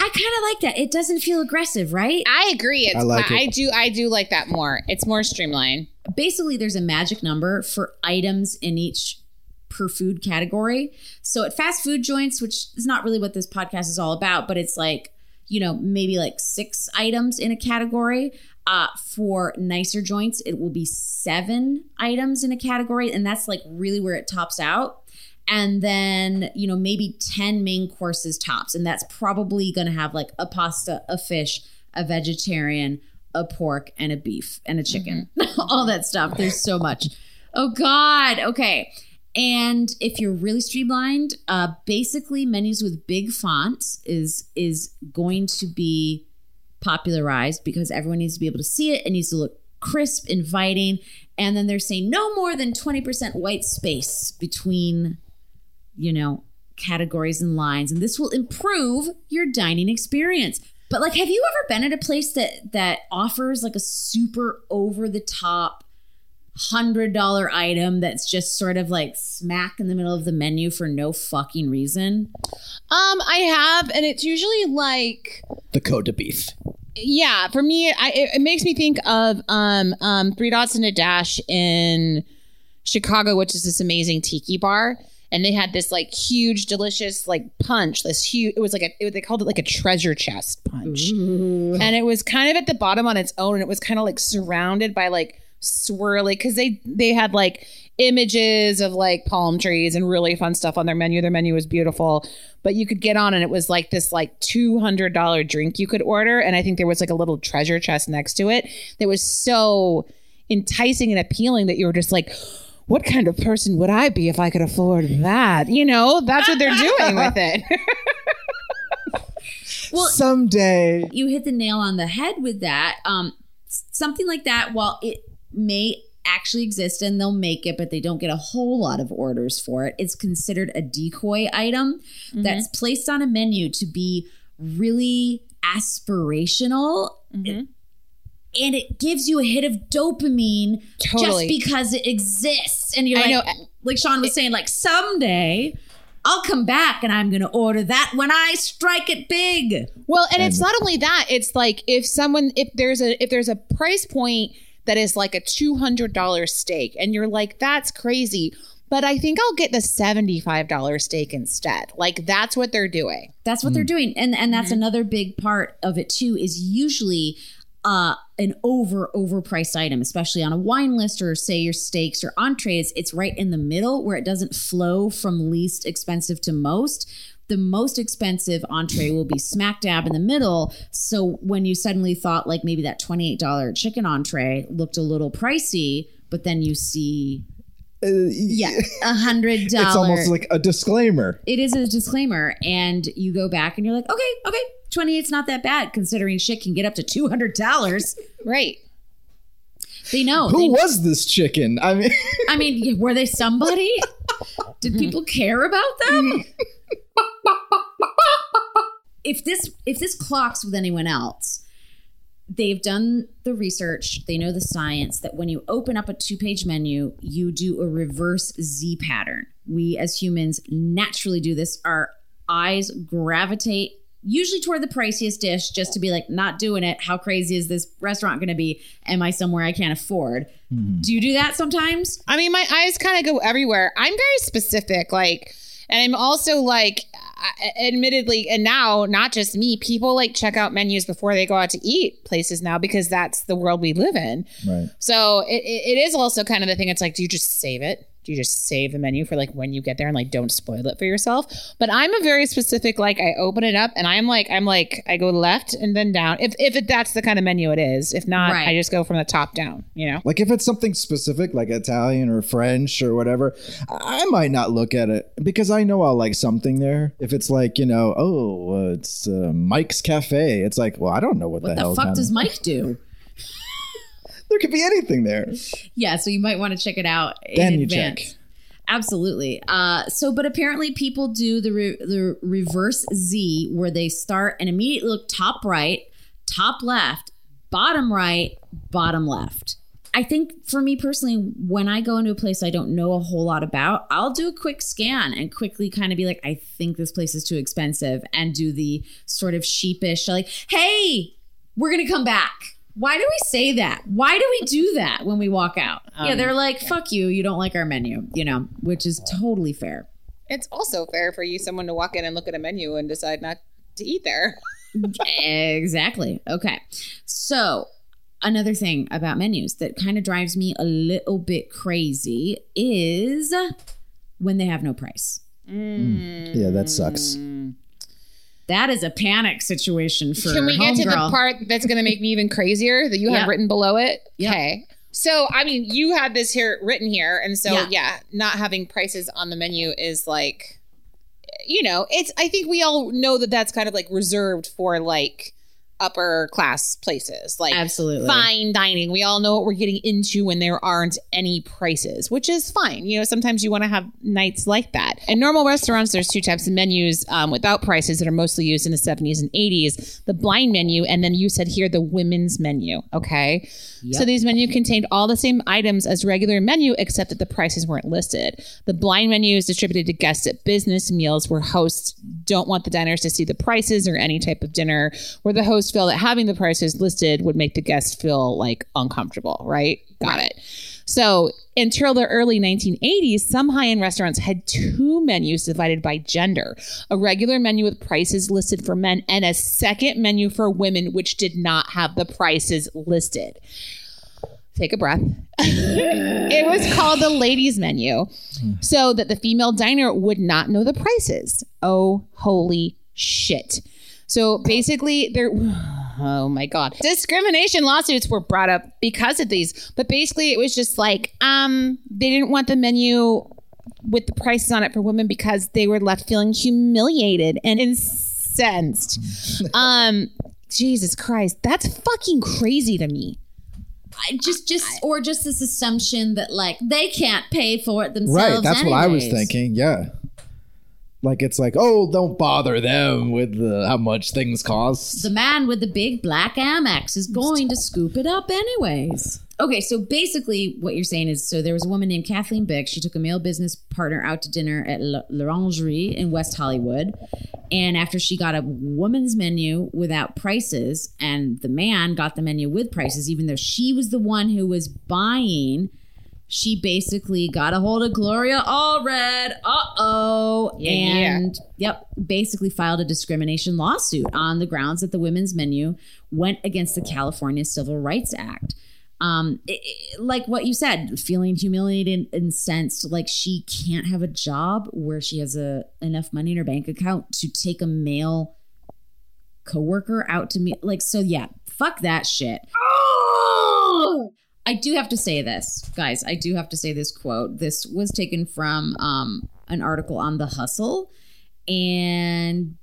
i kind of like that it doesn't feel aggressive right I agree. It's, I like I it. do. I do like that more. It's more streamlined. Basically there's a magic number for items in each per food category. So at fast food joints, which is not really what this podcast is all about, but it's like, you know, maybe like six items in a category. Uh, for nicer joints, it will be seven items in a category, and that's like really where it tops out. And then, you know, maybe 10 main courses tops. And that's probably going to have like a pasta, a fish, a vegetarian, a pork, and a beef, and a chicken. All that stuff. There's so much. Oh, God. Okay. And if you're really streamlined, uh, basically menus with big fonts is is going to be popularized because everyone needs to be able to see it. It needs to look crisp, inviting, and then they're saying no more than 20% white space between, you know, categories and lines, and this will improve your dining experience. But like, have you ever been at a place that that offers like a super over the top hundred dollar item that's just sort of like smack in the middle of the menu for no fucking reason? Um, I have, and it's usually like The Côte de Beef. yeah. For me, I, it, it makes me think of um um Three Dots and a Dash in Chicago, which is this amazing tiki bar. And they had this like huge, delicious like punch. This huge. It was like a. It, they called it like a treasure chest punch, and it was kind of at the bottom on its own, and it was kind of like surrounded by like swirly because they they had like images of like palm trees and really fun stuff on their menu. Their menu was beautiful, but you could get on and it was like this like two hundred dollar drink you could order, and I think there was like a little treasure chest next to it that was so enticing and appealing that you were just like. What kind of person would I be if I could afford that? You know, that's what they're doing with it. Well, someday. you hit the nail on the head with that. Um, something like that, while it may actually exist and they'll make it, but they don't get a whole lot of orders for it, it's considered a decoy item that's placed on a menu to be really aspirational. And it gives you a hit of dopamine Totally. just because it exists. And you're I like, know. like Sean was saying, like someday I'll come back and I'm going to order that when I strike it big. Well, and it's not only that, it's like if someone if there's a if there's a price point that is like a $200 steak and you're like that's crazy, but I think I'll get the $75 steak instead. Like that's what they're doing. That's what they're doing. And and that's another big part of it too is usually uh an over overpriced item, especially on a wine list or say your steaks or entrees, it's right in the middle where it doesn't flow from least expensive to most. The most expensive entree will be smack dab in the middle. So when you suddenly thought like maybe that $28 chicken entree looked a little pricey, but then you see uh, yeah, a hundred dollars. It's almost like a disclaimer. it is a disclaimer and you go back and you're like okay okay 28's not that bad considering shit can get up to $200 Right. they know. Who They- was this chicken? I mean, i mean were they somebody? Did mm-hmm. people care about them? If this if this clocks with anyone else they've done the research they know the science that when you open up a two-page menu you do a reverse z pattern. We as humans naturally do this. Our eyes gravitate usually toward the priciest dish just to be like not doing it how crazy is this restaurant going to be am i somewhere i can't afford hmm. do you do that sometimes I mean, my eyes kind of go everywhere. I'm very specific, like, and I'm also like, admittedly, and now not just me, people like check out menus before they go out to eat places now because that's the world we live in. right. So it, it it is also kind of the thing. It's like, do you just save it? Do you just save the menu for like when you get there and like don't spoil it for yourself? But I'm a very specific. Like I open it up and I'm like I'm like I go left and then down. If if it, that's the kind of menu it is. If not, Right. I just go from the top down. You know. Like if it's something specific, like Italian or French or whatever, I I might not look at it because I know I'll like something there. If it's like you know, oh, uh, it's uh, Mike's Cafe. It's like, well, I don't know what, what the, the, hell. fuck does mike do there could be anything there. yeah so you might want to check it out in Then you advance. check. Absolutely. Uh, so, but apparently, people do the re- the reverse Z, where they start and immediately look top right, top left, bottom right, bottom left. I think for me personally, when I go into a place I don't know a whole lot about, I'll do a quick scan and quickly kind of be like, I think this place is too expensive, and do the sort of sheepish, like, hey, we're gonna come back. Why do we say that? Why do we do that when we walk out? yeah, um, they're like, fuck you, you don't like our menu, you know, which is totally fair. It's also fair for you someone to walk in and look at a menu and decide not to eat there. exactly. Okay. So, another thing about menus that kind of drives me a little bit crazy is when they have no price. Mm. Yeah, that sucks. Mm. That is a panic situation for Can we get to the part that's going to make me even crazier that you have written below it? Yeah. Okay. So, I mean, you had this here written here. And so, Yeah. yeah. not having prices on the menu is like, you know, it's, I think we all know that that's kind of like reserved for like upper class places, like Absolutely. fine dining. We all know what we're getting into when there aren't any prices, which is fine. You know, sometimes you want to have nights like that. In normal restaurants, there's two types of menus um, without prices that are mostly used in the 70s and 80s the blind menu, and then you said here the women's menu. Okay. So these menu contained all the same items as regular menu, except that the prices weren't listed. The blind menu is distributed to guests at business meals where hosts don't want the diners to see the prices or any type of dinner, where the feel that having the prices listed would make the guests feel like uncomfortable, right? Got it. So until the early 1980s, some high end restaurants had two menus divided by gender a regular menu with prices listed for men, and a second menu for women, which did not have the prices listed. Take a breath. it was called the ladies' menu hmm. so that the female diner would not know the prices. Oh, holy shit. So basically, there. Oh my god. Discrimination lawsuits were brought up because of these. But basically it was just like um they didn't want the menu with the prices on it for women because they were left feeling humiliated and incensed. Um, Jesus Christ, that's fucking crazy to me. I just just or just this assumption that like they can't pay for it themselves. Right. That's what I was thinking. Yeah. Like it's like, oh, don't bother them with the, how much things cost. The man with the big black Amex is going to scoop it up anyways. Okay, so basically what you're saying is so there was a woman named Kathleen Bick. She took a male business partner out to dinner at L'Orangerie in West Hollywood. And after she got a woman's menu without prices, and the man got the menu with prices, even though she was the one who was buying, she basically got a hold of Gloria Allred. Uh oh. Yeah, and yep, basically filed a discrimination lawsuit on the grounds that the women's menu went against the California Civil Rights Act. Um, it- it- like what you said, feeling humiliated and incensed, like she can't have a job where she has a enough money in her bank account to take a male coworker out to meet. Like, so yeah, fuck that shit. I do have to say this, guys. I do have to say this quote. This was taken from um, an article on The Hustle. And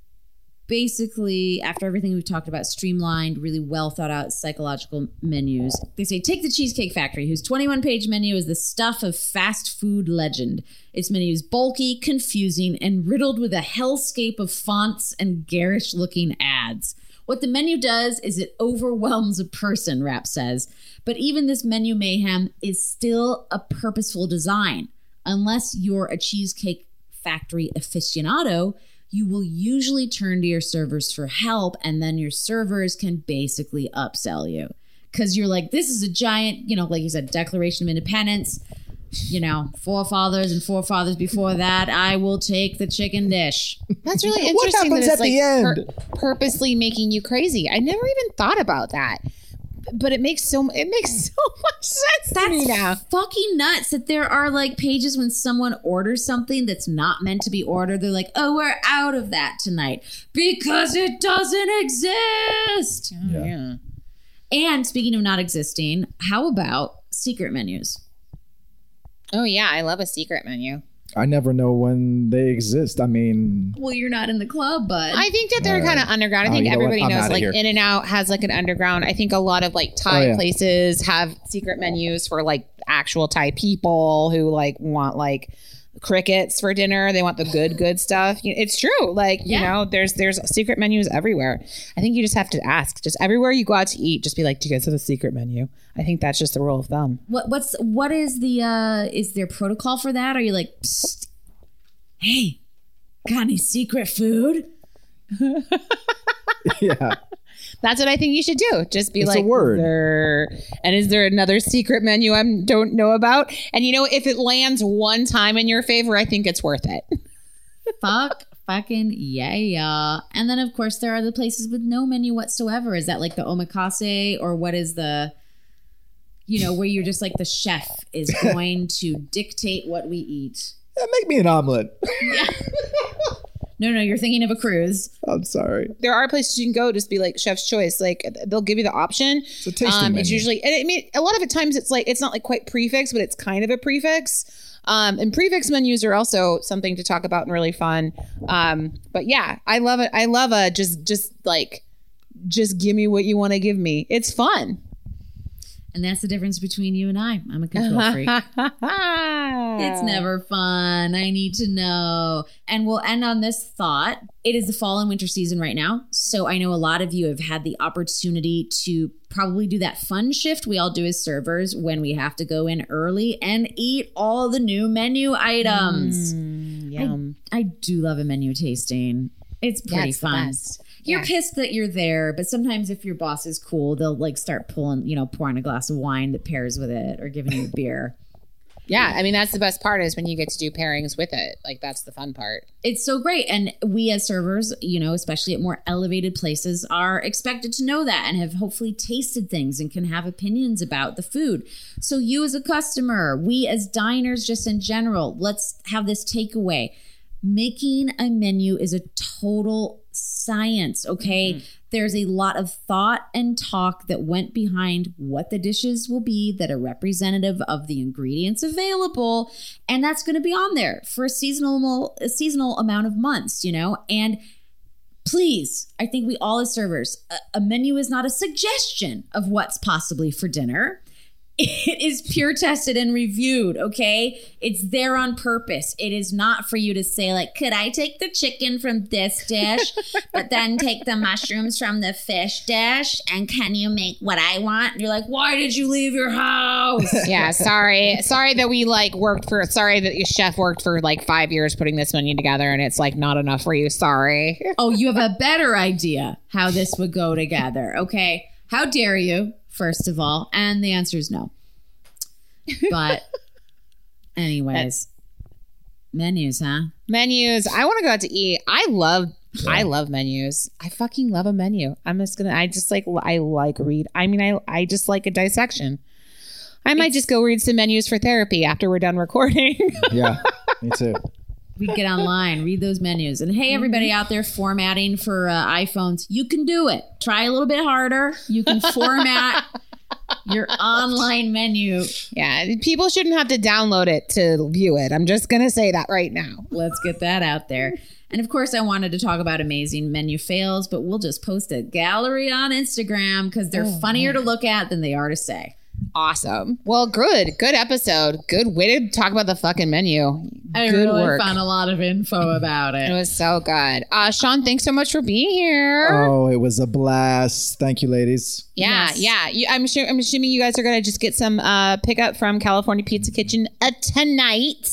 basically, after everything we've talked about, streamlined, really well thought out psychological menus, they say take the Cheesecake Factory, whose 21 page menu is the stuff of fast food legend. Its menu is bulky, confusing, and riddled with a hellscape of fonts and garish looking ads. What the menu does is it overwhelms a person, Rapp says. But even this menu mayhem is still a purposeful design. Unless you're a Cheesecake Factory aficionado, you will usually turn to your servers for help, and then your servers can basically upsell you. Because you're like, this is a giant, you know, like you said, Declaration of Independence, you know, forefathers and forefathers before that. I will take the chicken dish. That's really interesting. What interesting. happens that at it's the like end? purposely making you crazy. I never even thought about that, but it makes so it makes so much sense to me now. Fucking nuts that there are like pages when someone orders something that's not meant to be ordered. They're like, oh, we're out of that tonight because it doesn't exist. Oh, yeah. And speaking of not existing, how about secret menus? Oh yeah, I love a secret menu. I never know when they exist. I mean, Well, you're not in the club, but I think that they're kind of underground. I Oh, think you know everybody I'm knows like here. In-N-Out has like an underground. I think a lot of like Thai Oh, yeah. places have secret menus for like actual Thai people who like want like crickets for dinner. They want the good good stuff. It's true. Like, you know, there's there's secret menus everywhere. I think you just have to ask. Just everywhere you go out to eat, just be like, "Do you guys have a secret menu?" I think that's just the rule of thumb. what what's what is the uh is there protocol for that? Are you like, Psst, hey, got any secret food? yeah. That's what I think you should do. Just be It's a like, word. "There- and is there another secret menu I don't know about? And you know, if it lands one time in your favor, I think it's worth it. Fuck fucking yeah, yeah. And then of course there are the places with no menu whatsoever. Is that like the omakase or what is the you know, where you're just like the chef is going to dictate what we eat. Yeah, make me an omelet. No, no, you're thinking of a cruise. I'm sorry. There are places you can go, just be like chef's choice. Like they'll give you the option. It's a tasting Um, menu. it's usually, and I mean, a lot of the times it's like it's not like quite prix fixe, but it's kind of a prix fixe. Um, and prix fixe menus are also something to talk about and really fun. Um, but yeah, I love it. I love a just just like just give me what you want to give me. It's fun. And that's the difference between you and I. I'm a control freak. It's never fun. I need to know. And we'll end on this thought. It is the fall and winter season right now. So I know a lot of you have had the opportunity to probably do that fun shift we all do as servers when we have to go in early and eat all the new menu items. Yum. I do love a menu tasting. It's pretty fun. You're Yeah. pissed that you're there, but sometimes if your boss is cool, they'll like start pulling, you know, pouring a glass of wine that pairs with it or giving you a beer. Yeah, I mean that's the best part is when you get to do pairings with it. Like that's the fun part. it's so great and we as servers you know especially at more elevated places are expected to know that and have hopefully tasted things and can have opinions about the food so you as a customer we as diners just in general let's have this takeaway making a menu is a total science okay? Mm-hmm. There's a lot of thought and talk that went behind what the dishes will be that are representative of the ingredients available and that's going to be on there for a seasonal a seasonal amount of months you know? And please, I think we all as servers, a, a menu is not a suggestion of what's possibly for dinner. It is pure tested and reviewed, okay? It's there on purpose. It is not for you to say, like, could I take the chicken from this dish, but then take the mushrooms from the fish dish? And can you make what I want? And you're like, why did you leave your house? Yeah, sorry. sorry that we like worked for sorry that your chef worked for like 5 years putting this menu together and it's like not enough for you. Sorry. oh, you have a better idea how this would go together, okay? How dare you, first of all? And the answer is no. But, anyways, menus, huh? Menus. I want to go out to eat. I love I love menus. I fucking love a menu. I'm just gonna. I just like. I like read. I mean, I. I just like a dissection. I might just go read some menus for therapy after we're done recording. Yeah, me too. We get online, read those menus. And hey, everybody out there formatting for uh, iPhones, you can do it. Try a little bit harder. You can format your online menu. yeah, people shouldn't have to download it to view it. I'm just gonna say that right now. Let's get that out there. And of course, I wanted to talk about amazing menu fails, but we'll just post a gallery on Instagram because they're funnier to look at than they are to say. Awesome. Well, good. Good episode. Good way to talk about the fucking menu. I good really work. found a lot of info about It it. was so good. Uh, Sean, thanks so much for being here. Oh, it was a blast. Thank you, ladies. Yeah, Yes. yeah. You, I'm sure. I'm assuming you guys are gonna just get some uh, pickup from California Pizza Kitchen uh, tonight.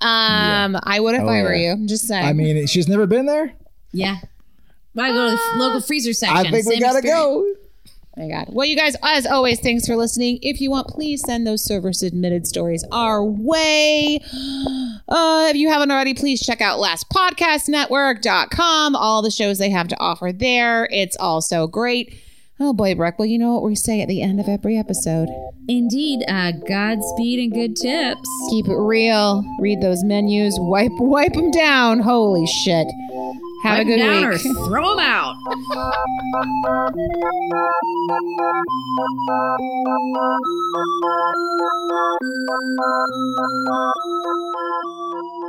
Um, I would if Oh, I were yeah. you. I'm just saying. I mean, she's never been there. Yeah. I go to the f- local freezer section. I think we Same gotta experience. go. My God. Well, you guys, as always, thanks for listening. If you want, please send those server submitted stories our way. Uh, if you haven't already, please check out lastpodcastnetwork.com. All the shows they have to offer there. It's also great. Oh boy, Brooke. Well, you know what we say at the end of every episode. Indeed. Uh, Godspeed and good tips. Keep it real. Read those menus. Wipe wipe them down. Holy shit. Have a good down week. or throw them out. Thank you.